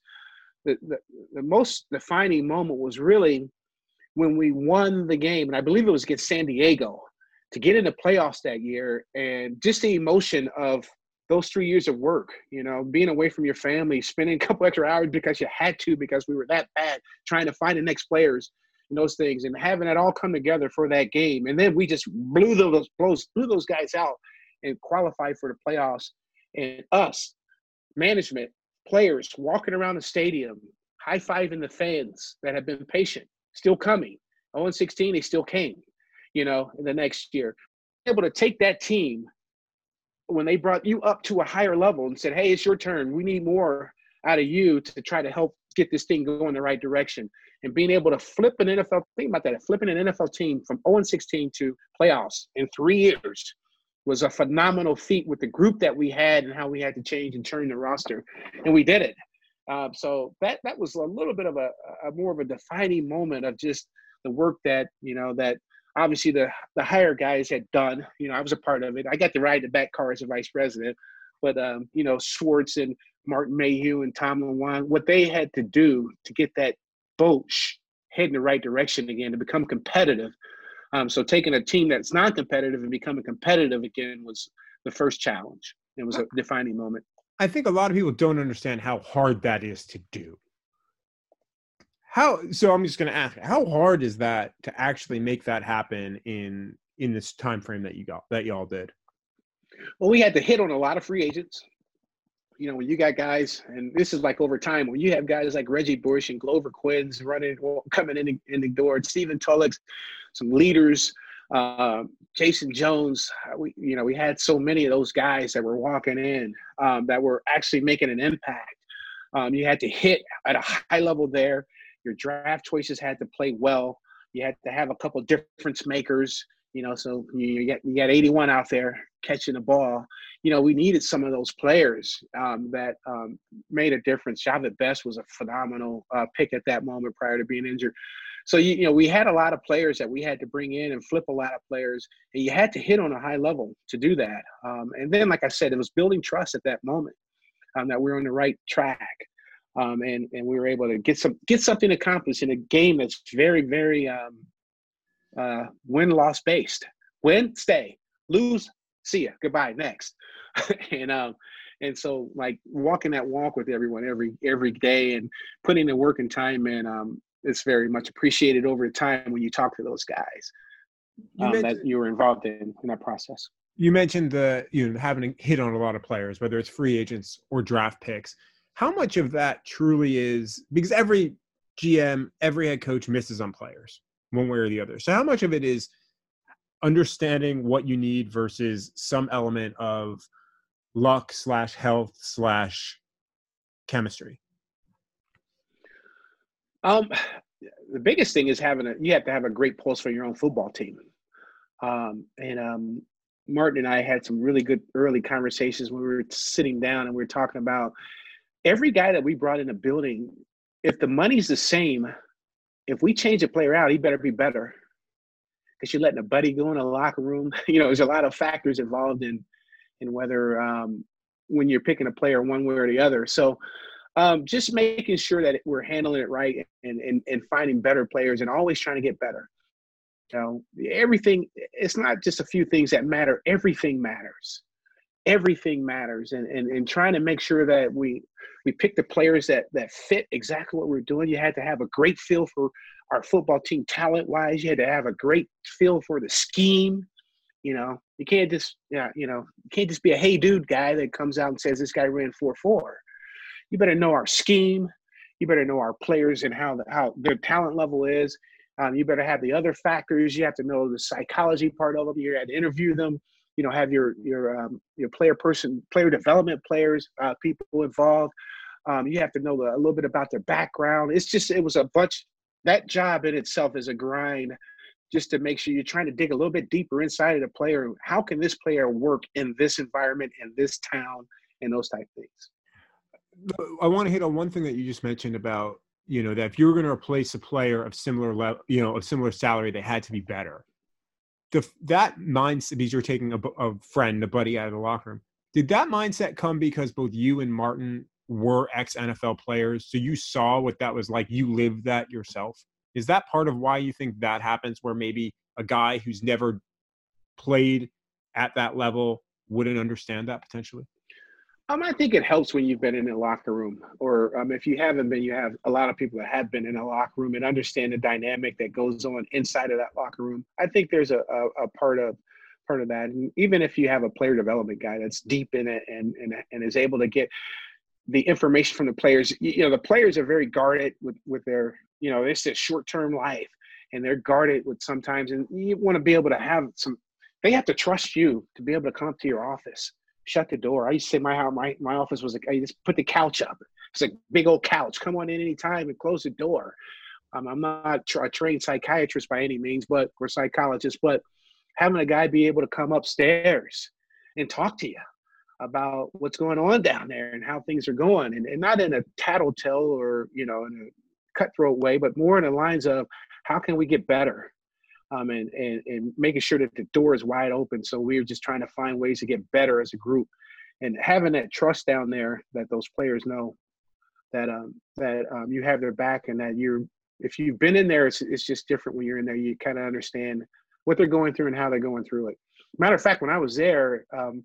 the, the the most defining moment was really when we won the game, and I believe it was against San Diego, to get into the playoffs that year, and just the emotion of those three years of work, you know, being away from your family, spending a couple extra hours because you had to because we were that bad, trying to find the next players and those things, and having it all come together for that game, and then we just blew those blows, blew those guys out, and qualified for the playoffs. And us, management, players walking around the stadium, high fiving the fans that have been patient, still coming. 0 16, they still came, you know, in the next year. Able to take that team when they brought you up to a higher level and said, hey, it's your turn. We need more out of you to try to help get this thing going in the right direction and being able to flip an NFL, think about that, flipping an NFL team from 0 16 to playoffs in three years was a phenomenal feat with the group that we had and how we had to change and turn the roster. And we did it. Uh, so that that was a little bit of a, a more of a defining moment of just the work that, you know, that obviously the the higher guys had done. You know, I was a part of it. I got to ride the back car as a vice president, but um, you know, Schwartz and Martin Mayhew and Tom Lewand, what they had to do to get that boat head in the right direction again to become competitive. Um, so taking a team that's not competitive and becoming competitive again was the first challenge. It was a defining moment. I think a lot of people don't understand how hard that is to do. How so I'm just going to ask how hard is that to actually make that happen in in this time frame that you got that y'all did? Well, we had to hit on a lot of free agents. You know, when you got guys, and this is like over time, when you have guys like Reggie Bush and Glover Quins running, coming in the, in the door, and Stephen Tulloch, some leaders, uh, Jason Jones. We, you know, we had so many of those guys that were walking in um, that were actually making an impact. Um, you had to hit at a high level there. Your draft choices had to play well. You had to have a couple difference makers you know, so you get you got 81 out there catching the ball. You know, we needed some of those players um, that um, made a difference. Jahvid Best was a phenomenal uh, pick at that moment prior to being injured. So you, you know, we had a lot of players that we had to bring in and flip a lot of players, and you had to hit on a high level to do that. Um, and then, like I said, it was building trust at that moment um, that we were on the right track. Um, and and we were able to get some get something accomplished in a game that's very very um, uh, win loss based. Win, stay. Lose, see ya. Goodbye. Next. and um, and so like walking that walk with everyone every every day and putting the work and time in, um, it's very much appreciated over time when you talk to those guys um, that you were involved in in that process. You mentioned the you know having hit on a lot of players, whether it's free agents or draft picks. How much of that truly is because every GM, every head coach misses on players one way or the other. So how much of it is understanding what you need versus some element of luck slash health slash chemistry? Um, the biggest thing is having a you have to have a great pulse for your own football team. Um, and um, Martin and I had some really good early conversations when we were sitting down and we were talking about every guy that we brought in a building. If the money's the same, if we change a player out, he better be better. Because you're letting a buddy go in a locker room. You know, there's a lot of factors involved in in whether um, when you're picking a player one way or the other. So um, just making sure that we're handling it right and, and and finding better players and always trying to get better. You know, everything. It's not just a few things that matter. Everything matters everything matters and, and and trying to make sure that we we pick the players that that fit exactly what we're doing you had to have a great feel for our football team talent wise you had to have a great feel for the scheme you know you can't just yeah you know you can't just be a hey dude guy that comes out and says this guy ran 4-4 you better know our scheme. You better know our players and how the, how their talent level is. Um, you better have the other factors. You have to know the psychology part of them. You had to interview them. You know have your your um, your player person player development players uh, people involved. Um, you have to know a little bit about their background. It's just it was a bunch that job in itself is a grind just to make sure you're trying to dig a little bit deeper inside of the player. How can this player work in this environment in this town and those type things i want to hit on one thing that you just mentioned about you know that if you were going to replace a player of similar level you know of similar salary they had to be better the that mindset because you're taking a, a friend, a buddy out of the locker room. Did that mindset come because both you and Martin were ex NFL players, so you saw what that was like? You lived that yourself. Is that part of why you think that happens? Where maybe a guy who's never played at that level wouldn't understand that potentially? Um, I think it helps when you've been in a locker room, or um, if you haven't been, you have a lot of people that have been in a locker room and understand the dynamic that goes on inside of that locker room. I think there's a, a, a part of part of that, and even if you have a player development guy that's deep in it and and and is able to get the information from the players, you know, the players are very guarded with with their, you know, it's a short term life, and they're guarded with sometimes, and you want to be able to have some. They have to trust you to be able to come up to your office shut the door. I used to say my my my office was like I just put the couch up. It's like big old couch. Come on in anytime and close the door. Um, I'm not a trained psychiatrist by any means, but or psychologist, but having a guy be able to come upstairs and talk to you about what's going on down there and how things are going, and, and not in a tattletale or you know in a cutthroat way, but more in the lines of how can we get better um, and, and, and making sure that the door is wide open. So we are just trying to find ways to get better as a group and having that trust down there that those players know that um, that um, you have their back and that you're if you've been in there, it's it's just different when you're in there. You kind of understand what they're going through and how they're going through it. Matter of fact, when I was there, um,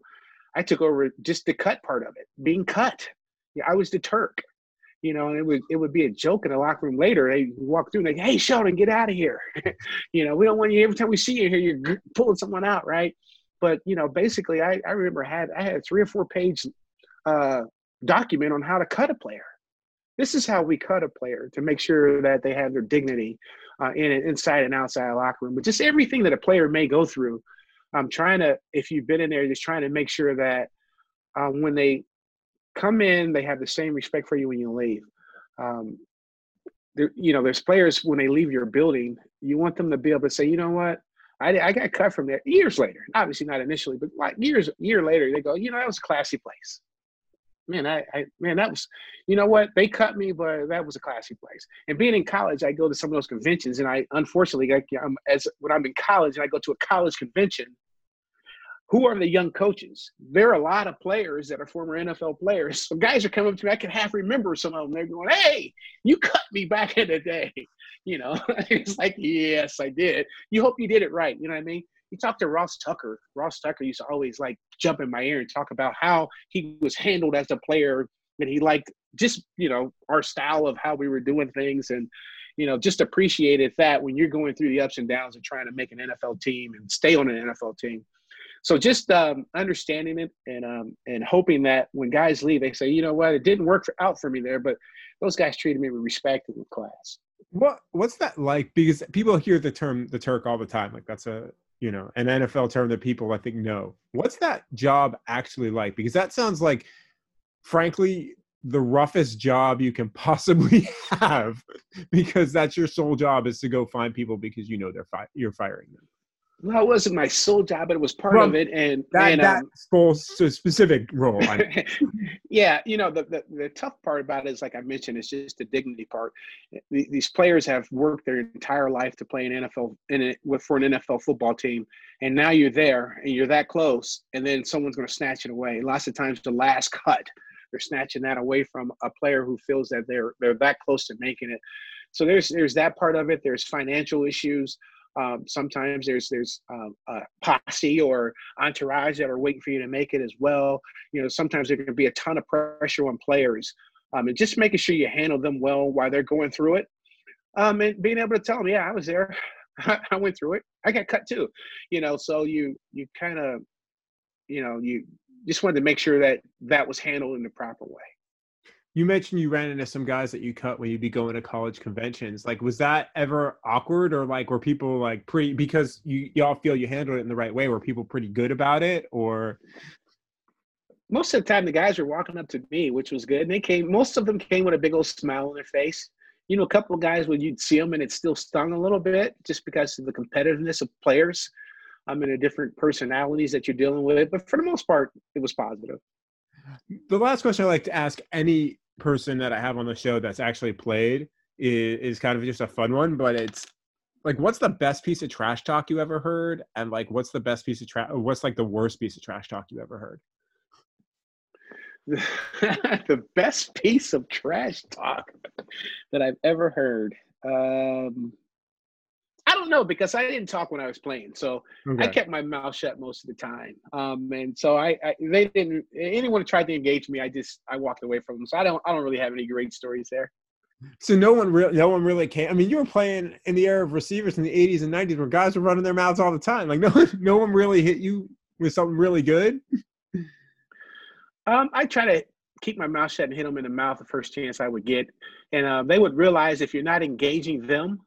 I took over just the cut part of it, being cut. Yeah, I was the Turk, you know, and it would it would be a joke in the locker room later. They walk through and like, "Hey, Sheldon, get out of here!" you know, we don't want you every time we see you here, you're pulling someone out, right? But you know, basically, I I remember had I had three or four page uh, document on how to cut a player. This is how we cut a player to make sure that they have their dignity uh, in inside and outside locker room. But just everything that a player may go through, I'm trying to. If you've been in there, just trying to make sure that uh, when they come in, they have the same respect for you when you leave. Um, there, you know, there's players when they leave your building, you want them to be able to say, you know what, I, I got cut from there years later. Obviously not initially, but like years year later, they go, you know, that was a classy place. Man, I, I man, that was, you know what? They cut me, but that was a classy place. And being in college, I go to some of those conventions, and I unfortunately, like, I'm, as when I'm in college and I go to a college convention, who are the young coaches? There are a lot of players that are former NFL players. Some guys are coming up to me. I can half remember some of them. They're going, "Hey, you cut me back in the day." You know, it's like, yes, I did. You hope you did it right. You know what I mean? You talk to Ross Tucker. Ross Tucker used to always like jump in my ear and talk about how he was handled as a player, and he liked just you know our style of how we were doing things, and you know just appreciated that when you're going through the ups and downs and trying to make an NFL team and stay on an NFL team so just um, understanding it and um, and hoping that when guys leave, they say, you know what, it didn't work for, out for me there, but those guys treated me with respect and class. What what's that like? Because people hear the term the Turk all the time, like that's a you know an NFL term that people I think know. What's that job actually like? Because that sounds like, frankly, the roughest job you can possibly have, because that's your sole job is to go find people because you know they're fi- you're firing them. Well, it wasn't my sole job, but it was part of it. And that, and, um, specific role. yeah, you know, the, the, the tough part about it is, like I mentioned, it's just the dignity part. These players have worked their entire life to play an NFL in it with for an NFL football team, and now you're there and you're that close, and then someone's going to snatch it away. Lots of times, the last cut, they're snatching that away from a player who feels that they're they're that close to making it. So there's there's that part of it. There's financial issues. Um, sometimes there's there's um, a posse or entourage that are waiting for you to make it as well. You know, sometimes there can be a ton of pressure on players, um, and just making sure you handle them well while they're going through it, um, and being able to tell them, yeah, I was there, I went through it, I got cut too. You know, so you you kind of, you know, you just wanted to make sure that that was handled in the proper way you mentioned you ran into some guys that you cut when you'd be going to college conventions. Like, was that ever awkward, or like were people like pretty because you y'all feel you handled it in the right way? Were people pretty good about it, or? Most of the time, the guys were walking up to me, which was good. And they came. Most of them came with a big old smile on their face. You know, a couple of guys when you'd see them and it still stung a little bit, just because of the competitiveness of players. I'm in a different personalities that you're dealing with, but for the most part, it was positive. The last question I like to ask any person that I have on the show that's actually played is, is kind of just a fun one, but it's like what's the best piece of trash talk you ever heard? And like what's the best piece of trash what's like the worst piece of trash talk you ever heard? The best piece of trash talk that i've ever heard. Um don't know because I didn't talk when I was playing, so okay. I kept my mouth shut most of the time. Um, and so I, I, they didn't. Anyone tried to engage me, I just I walked away from them. So I don't I don't really have any great stories there. So no one really no one really came. I mean, you were playing in the era of receivers in the '80s and '90s where guys were running their mouths all the time. Like no no one really hit you with something really good. Um, I try to keep my mouth shut and hit them in the mouth the first chance I would get, and uh, they would realize if you're not engaging them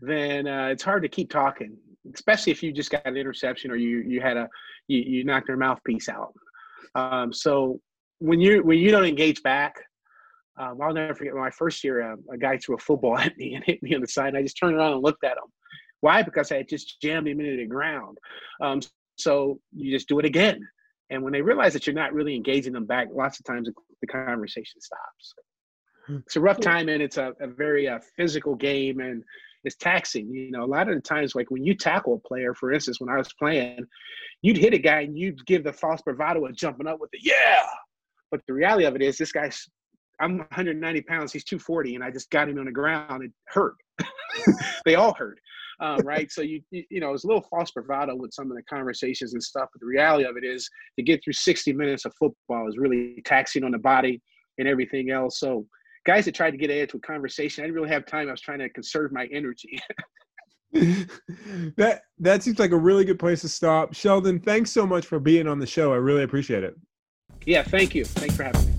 then uh, it's hard to keep talking, especially if you just got an interception or you you had a you, you knocked their mouthpiece out. Um, so when you when you don't engage back, um, I'll never forget my first year. Uh, a guy threw a football at me and hit me on the side. And I just turned around and looked at him. Why? Because I had just jammed him into the ground. Um, so you just do it again. And when they realize that you're not really engaging them back, lots of times the conversation stops. It's a rough time and it's a, a very uh, physical game and it's taxing. You know, a lot of the times, like when you tackle a player, for instance, when I was playing, you'd hit a guy and you'd give the false bravado of jumping up with the yeah. But the reality of it is, this guy's I'm 190 pounds, he's 240, and I just got him on the ground. It hurt. they all hurt, um, right? So you you know, it's a little false bravado with some of the conversations and stuff. But the reality of it is, to get through 60 minutes of football is really taxing on the body and everything else. So guys that tried to get into a conversation, I didn't really have time. I was trying to conserve my energy. that that seems like a really good place to stop. Sheldon, thanks so much for being on the show. I really appreciate it. Yeah, thank you. Thanks for having me.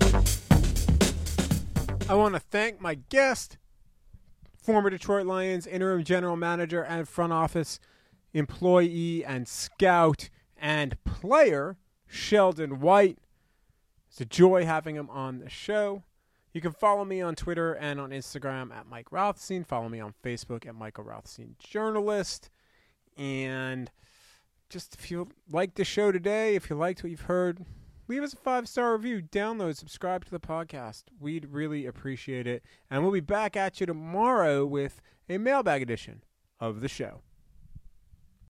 I want to thank my guest, former Detroit Lions interim general manager and front office employee and scout and player, Sheldon White. It's a joy having him on the show. You can follow me on Twitter and on Instagram at Mike Rothstein. Follow me on Facebook at Michael Rothstein Journalist. And just if you liked the show today, if you liked what you've heard, leave us a five star review, download, subscribe to the podcast. We'd really appreciate it. And we'll be back at you tomorrow with a mailbag edition of the show.